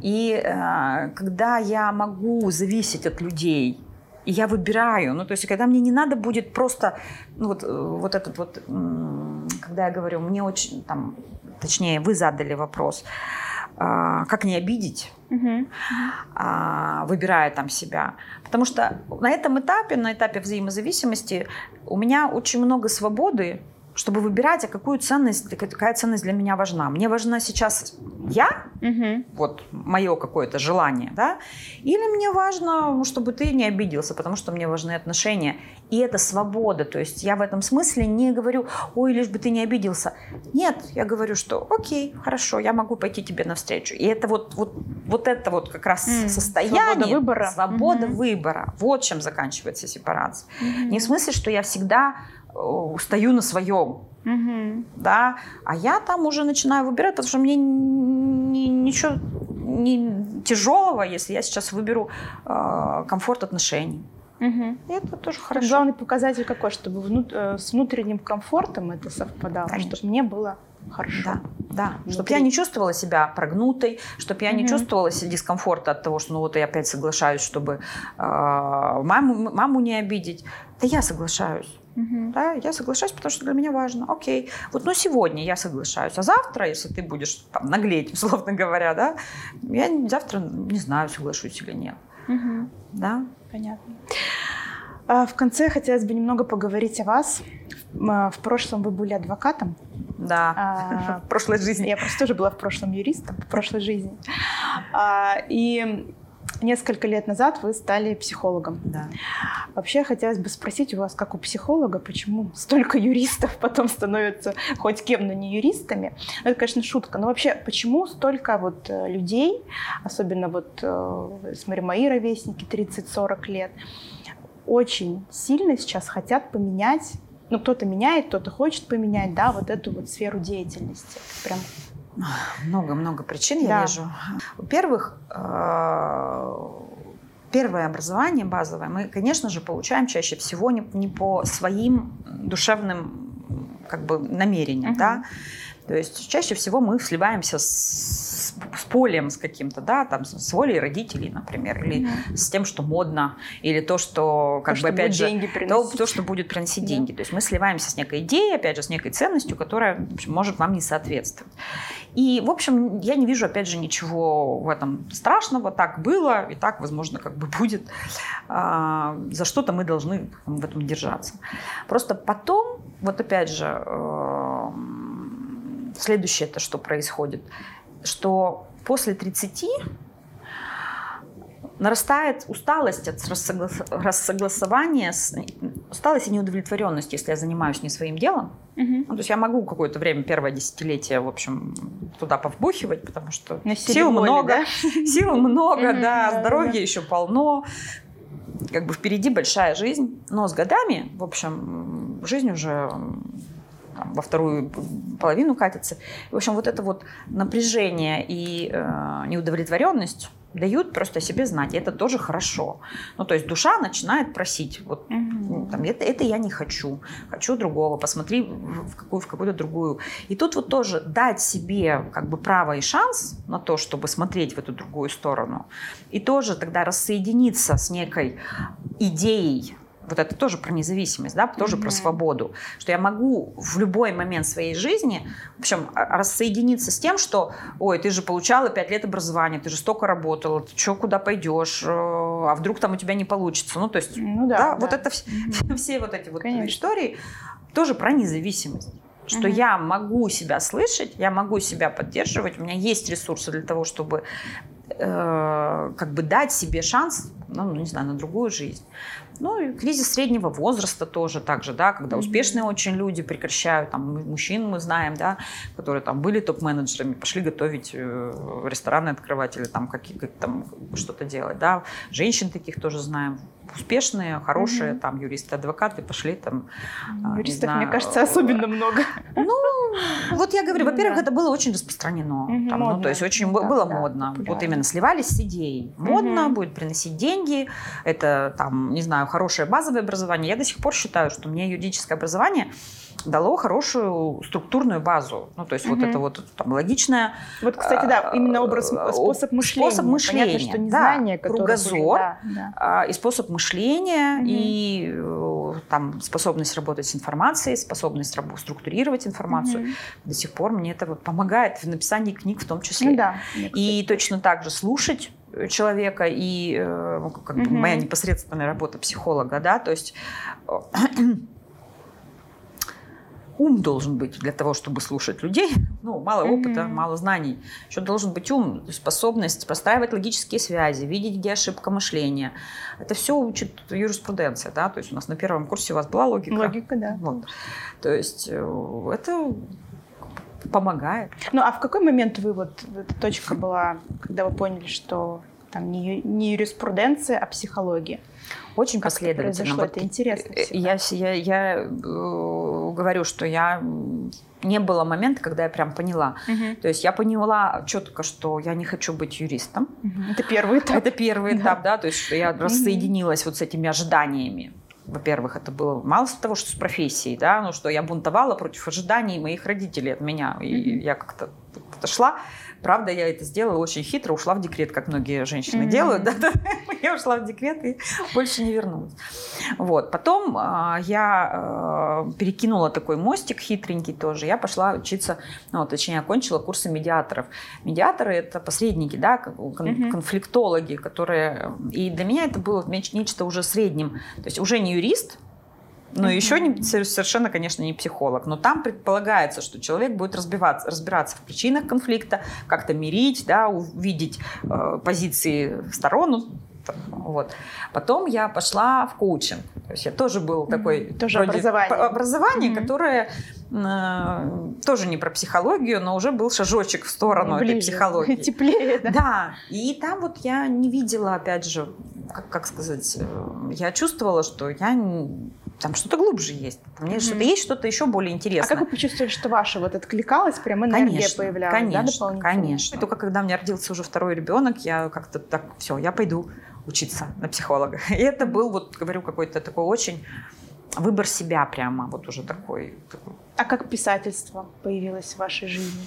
и э, когда я могу зависеть от людей, и я выбираю, ну то есть когда мне не надо будет просто, ну, вот, э, вот этот вот, когда я говорю, мне очень, там, точнее, вы задали вопрос, а, как не обидеть, угу. выбирая там себя. Потому что на этом этапе, на этапе взаимозависимости, у меня очень много свободы чтобы выбирать, а какую ценность, какая ценность для меня важна. Мне важна сейчас я, угу. вот мое какое-то желание, да, или мне важно, чтобы ты не обиделся, потому что мне важны отношения. И это свобода, то есть я в этом смысле не говорю, ой, лишь бы ты не обиделся. Нет, я говорю, что окей, хорошо, я могу пойти тебе навстречу. И это вот, вот, вот это вот как раз mm. состояние. Свобода выбора. Свобода угу. выбора. Вот чем заканчивается сепарация. Угу. Не в смысле, что я всегда стою на своем. Угу. Да, а я там уже начинаю выбирать, потому что мне ни, ничего не тяжелого, если я сейчас выберу э, комфорт отношений. Угу. И это тоже хорошо. Главный показатель какой, чтобы внут, э, с внутренним комфортом это совпадало, Конечно. чтобы мне было хорошо. Да, да. чтобы я не чувствовала себя прогнутой, чтобы я угу. не чувствовала дискомфорта от того, что ну вот я опять соглашаюсь, чтобы э, маму, маму не обидеть. Да я соглашаюсь. Угу. Да, я соглашаюсь, потому что для меня важно. Окей, вот ну сегодня я соглашаюсь, а завтра, если ты будешь там наглеть, (laughs) условно говоря, да, я завтра не знаю, соглашусь или нет. Угу. Да? Понятно. А в конце хотелось бы немного поговорить о вас. В прошлом вы были адвокатом. Да, а, (laughs) в прошлой жизни. Я просто тоже была в прошлом юристом, в прошлой жизни. А, и Несколько лет назад вы стали психологом. Да. Вообще хотелось бы спросить у вас, как у психолога, почему столько юристов потом становятся хоть кем, но не юристами. Ну, это, конечно, шутка. Но вообще, почему столько вот э, людей, особенно вот, э, смотри, мои ровесники, 30-40 лет, очень сильно сейчас хотят поменять ну, кто-то меняет, кто-то хочет поменять, да, вот эту вот сферу деятельности. Прям много-много причин да. я вижу. Во-первых, э, первое образование базовое мы, конечно же, получаем чаще всего не, не по своим душевным как бы намерениям, угу. да. То есть чаще всего мы сливаемся с, с полем с каким-то, да, там с волей родителей, например, или mm с тем, что модно, или то, что как то, бы что опять же деньги то, то, что будет приносить да. деньги. То есть мы сливаемся с некой идеей, опять же, с некой ценностью, которая общем, может вам не соответствовать. И, в общем, я не вижу, опять же, ничего в этом страшного. Так было, и так, возможно, как бы будет. А, за что-то мы должны в этом держаться. Просто потом, вот опять же, э, Следующее это что происходит? Что после 30 нарастает усталость от рассогласования, усталость и неудовлетворенность, если я занимаюсь не своим делом. Угу. Ну, то есть я могу какое-то время, первое десятилетие, в общем, туда повбухивать, потому что сил воли, много, да? (laughs) сил много, да, здоровья еще полно, как бы впереди большая жизнь, но с годами, в общем, жизнь уже там, во вторую половину катится. В общем, вот это вот напряжение и э, неудовлетворенность дают просто себе знать. И это тоже хорошо. Ну, то есть душа начинает просить, вот, угу. там, это, это я не хочу, хочу другого, посмотри в, какую, в какую-то другую. И тут вот тоже дать себе как бы право и шанс на то, чтобы смотреть в эту другую сторону. И тоже тогда рассоединиться с некой идеей вот это тоже про независимость, да, тоже mm-hmm. про свободу, что я могу в любой момент своей жизни, в общем, а, рассоединиться с тем, что, ой, ты же получала пять лет образования, ты же столько работала, ты что, куда пойдешь, э, а вдруг там у тебя не получится. Ну, то есть, Ну да, да, да. вот это все, (laughs) все вот эти вот Конечно. истории тоже про независимость. Что Мгм. я могу себя слышать, я могу себя поддерживать, у меня есть ресурсы для того, чтобы э, как бы дать себе шанс, ну, не знаю, на другую жизнь. Ну, и кризис среднего возраста тоже так же, да, когда успешные очень люди прекращают, там, мужчин мы знаем, да, которые там были топ-менеджерами, пошли готовить, э, рестораны открывать или там, какие, как, там что-то делать, да. Женщин таких тоже знаем. Успешные, хорошие, Мгм. там, юристы, адвокаты пошли там. а, Юристов, знаю, мне кажется, особенно много. Ну, вот я говорю, Ну во-первых, да. это было очень распространено. Мгм, Там, ну, модно. то есть очень Ну да, было да, модно. популярно. Вот именно сливались с идеей. Модно, Мгм. будет приносить деньги. Это, там, не знаю, хорошее базовое образование. Я до сих пор считаю, что мне юридическое образование дало хорошую структурную базу. Ну, то есть вот Мгм. это вот там логичное Вот, кстати, да, именно образ, способ мышления. способ мышления, Понятно, что не да. которые Кругозор. были, да, да. а, и способ мышления, Мгм. и э, там способность работать с информацией, способность рабо- структурировать информацию. Мгм. До сих пор мне это вот помогает в написании книг в том числе. Ну да. И точно так же слушать э, человека и э, ну, как бы Мгм. моя непосредственная работа психолога, да, то есть э, ум должен быть для того, чтобы слушать людей. (laughs) Ну, мало опыта, Мгм. мало знаний. Еще должен быть ум, способность простраивать логические связи, видеть, где ошибка мышления. Это все учит юриспруденция, да, то есть у нас на первом курсе у вас была логика. Логика, да. Вот. То есть э, это помогает. Ну, а в какой момент вы вот эта точка была, когда вы поняли, что там не, не юриспруденция, а психология? Очень Как это последовательно. произошло? Вот, Это интересно э, всегда. Я, я, я э, говорю, что я не было момента, когда я прям поняла. То есть я поняла четко, что я не хочу быть юристом. Мгм. Это первый этап. Это первый Да. этап, да, то есть я рассоединилась вот с этими ожиданиями. Во-первых, это было мало того, что с профессией, да, ну что я бунтовала против ожиданий моих родителей от меня, и Мгм. я как-то отошла. Правда, я это сделала очень хитро, ушла в декрет, как многие женщины Мгм. делают. (laughs) Да, да. Я ушла в декрет и больше не вернулась. Вот. Потом а, я а, перекинула такой мостик хитренький тоже. Я пошла учиться, ну, точнее, окончила курсы медиаторов. Медиаторы – это посредники, да, кон- конфликтологи, которые... И для меня это было неч- нечто уже средним. То есть уже не юрист, но Мгм. еще не, совершенно, конечно, не психолог. Но там предполагается, что человек будет разбиваться, разбираться в причинах конфликта, как-то мирить, да, увидеть э, позиции сторон. ну, там, Вот. Потом я пошла в коучинг. То есть я тоже был Мгм. такой Тоже вроде образование. образование, Мгм. которое э, тоже не про психологию, но уже был шажочек в сторону этой Ближе, психологии. (laughs) Теплее, да. Да, и там вот я не видела, опять же, как, как сказать, э, я чувствовала, что я не- там что-то глубже есть. Мне Мгм. что-то есть, что-то еще более А интересное. как вы почувствовали, что ваше вот откликалось, прям энергия Конечно, появлялась, да, конечно, дополнительно? конечно. Только когда у меня родился уже второй ребенок, я как-то так, все, я пойду учиться на психолога. (laughs) И это был, вот говорю, какой-то такой очень выбор себя прямо, вот уже такой. такой. А как писательство появилось в вашей жизни?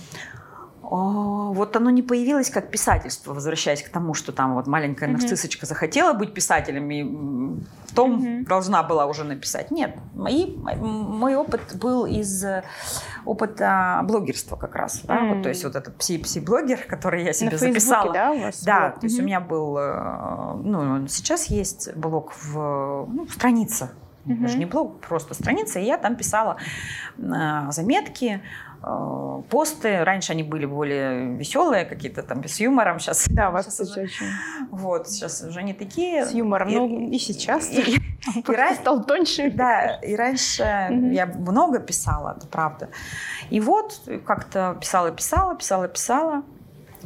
О, вот оно не появилось как писательство, возвращаясь к тому, что там вот маленькая Мгм. нарциссочка захотела быть писателем и в том Мгм. должна была уже написать. Нет, мои, мой опыт был из э, опыта блогерства как раз. да, М. вот, то есть вот этот пси-пси-блогер, (laughs) который я себе На Фейсбуке, записала. да, у вас? Да, блог? то есть у меня был, э, ну, сейчас есть блог в, ну, страница, Мгм. даже не блог, просто страница, и я там писала э, заметки, посты. Раньше они были более веселые, какие-то там с юмором. Сейчас, Да, сейчас кстати, уже, очень вот, сейчас уже не такие. с юмором. И- Ну, и сейчас. И- и (laughs) раньше- стал тоньше. да, и раньше я много писала, это правда. И вот как-то писала, писала, писала, писала.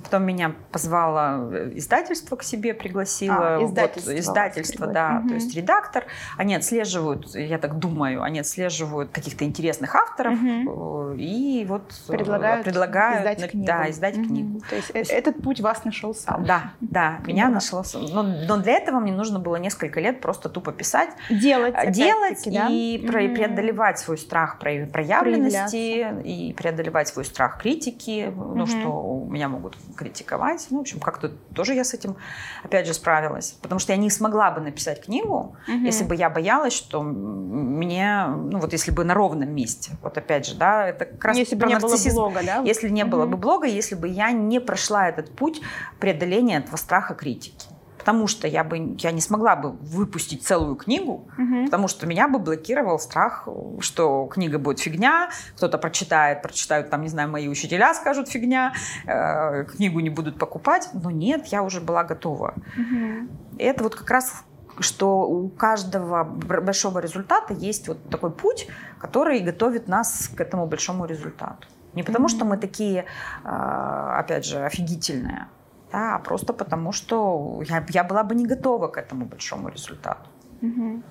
Потом меня позвало э, издательство к себе, пригласило. А, Вот, издательство вас издательство, да. Мгм. То есть редактор. Они отслеживают, я так думаю, они отслеживают каких-то интересных авторов. Э, И вот э, Предлагают, предлагают издать на- книгу. Да, издать Мгм. книгу. То есть э- этот путь вас нашел сам. Да, да, (laughs) меня Здорово. нашло. Но, но для этого мне нужно было несколько лет просто тупо писать, Делать, а, делать да? и Мгм. преодолевать свой страх про- проявленности и преодолевать свой страх критики, ну Мгм. что меня могут критиковать. Ну, в общем, как-то тоже я с этим, опять же, справилась. Потому что я не смогла бы написать книгу, Мгм. если бы я боялась, что мне, ну вот если бы на ровном месте, вот опять же, да, это как раз Если бы не было нарциссизм. блога, да? Если не было Мгм. бы блога, если бы я не прошла этот путь преодоления этого страха критики. Потому что я бы я не смогла бы выпустить целую книгу, угу. потому что меня бы блокировал страх, что книга будет фигня, кто-то прочитает, прочитают там, не знаю, мои учителя скажут фигня, э, книгу не будут покупать. Но нет, я уже была готова. Угу. И это вот как раз что у каждого большого результата есть вот такой путь, который готовит нас к этому большому результату. Не потому, mm-hmm. что мы такие, а, опять же, офигительные, да, а просто потому, что я, я была бы не готова к этому большому результату. Mm-hmm.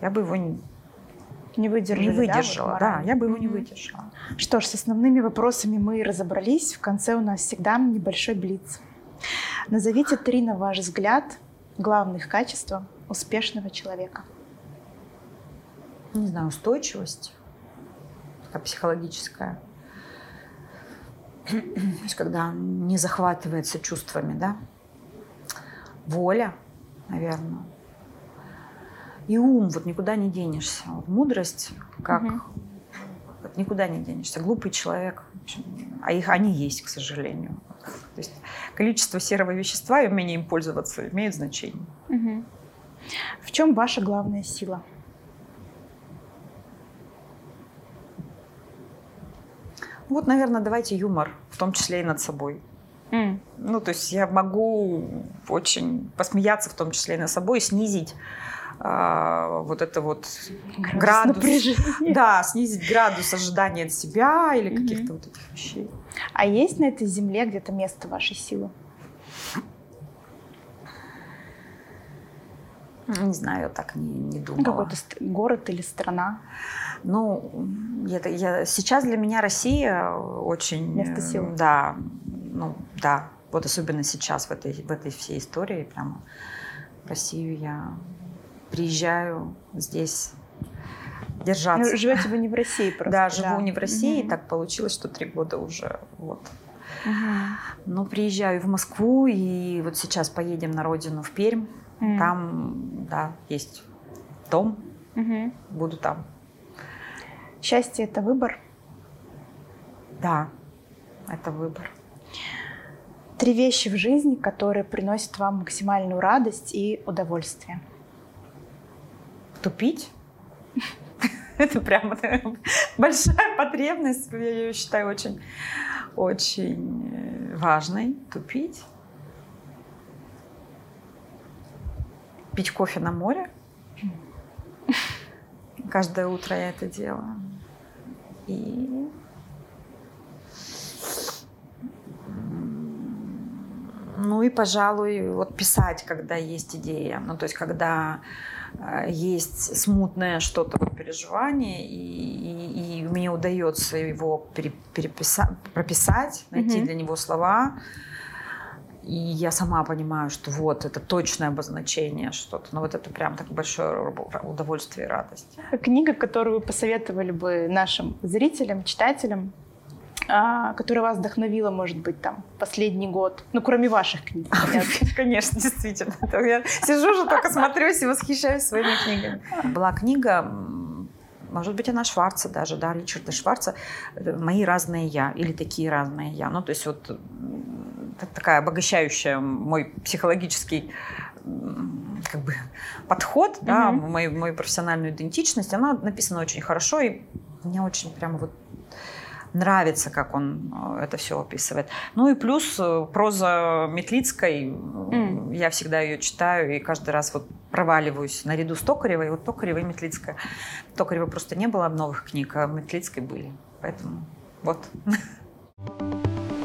Я бы его не, не выдержала. Не выдержала, да, да я бы его не выдержала. Что ж, с основными вопросами мы разобрались. В конце у нас всегда небольшой блиц. Назовите три, на ваш взгляд, главных качества успешного человека? Не знаю, устойчивость, такая психологическая. То есть, когда не захватывается чувствами, да. Воля, наверное. И ум, вот никуда не денешься. Вот мудрость, как угу. вот никуда не денешься. Глупый человек, а их они есть, к сожалению. То есть количество серого вещества и умение им пользоваться имеют значение. Угу. В чем ваша главная сила? Вот, наверное, давайте юмор, в том числе и над собой. Mm. Ну, то есть я могу очень посмеяться, в том числе и над собой, снизить а, вот это вот градус, градус да, снизить градус ожидания от себя или каких-то mm-hmm. вот этих вещей. А есть на этой земле где-то место вашей силы? Не знаю, я так не, не думала. Какой-то город или страна? Ну, это, я, сейчас для меня Россия очень... Место силы. Да, ну, да. Вот особенно сейчас в этой, в этой всей истории прямо в Россию я приезжаю здесь держаться. Ну, живете вы не в России просто. Да, живу да. не в России. Угу. Так получилось, что три года уже вот. Угу. Но приезжаю в Москву, и вот сейчас поедем на родину в Пермь. Угу. Там, да, есть дом. Угу. Буду там. Счастье – это выбор? Да, это выбор. Три вещи в жизни, которые приносят вам максимальную радость и удовольствие. Тупить. (laughs) Это прямо большая потребность. Я ее считаю очень, очень э, важной. Тупить. Пить кофе на море. Каждое утро я это делаю. И ну и, пожалуй, вот писать, когда есть идея. Ну, то есть, когда э, есть смутное что-то в переживании, и, и, и мне удается его переписать, прописать, найти mm-hmm. для него слова, и я сама понимаю, что вот это точное обозначение что-то. Но вот это прям так большое удовольствие и радость. Книга, которую вы посоветовали бы нашим зрителям, читателям, а, которая вас вдохновила, может быть, там, последний год? Ну, кроме ваших книг. (laughs) Конечно, действительно. Я сижу же, только смотрюсь и восхищаюсь своими книгами. Была книга может быть, она Шварца даже, да, Ричарда Шварца, «Мои разные я» или «Такие разные я». Ну, то есть вот такая обогащающая мой психологический как бы подход, mm-hmm. да, мою, мою профессиональную идентичность, она написана очень хорошо, и мне очень прямо вот нравится, как он э, это все описывает. Ну и плюс э, проза Метлицкой, mm. я всегда ее читаю и каждый раз вот проваливаюсь наряду с Токаревой. Вот Токарева и Метлицкая. Токарева просто не было новых книг, а Метлицкой были. Поэтому вот. (laughs)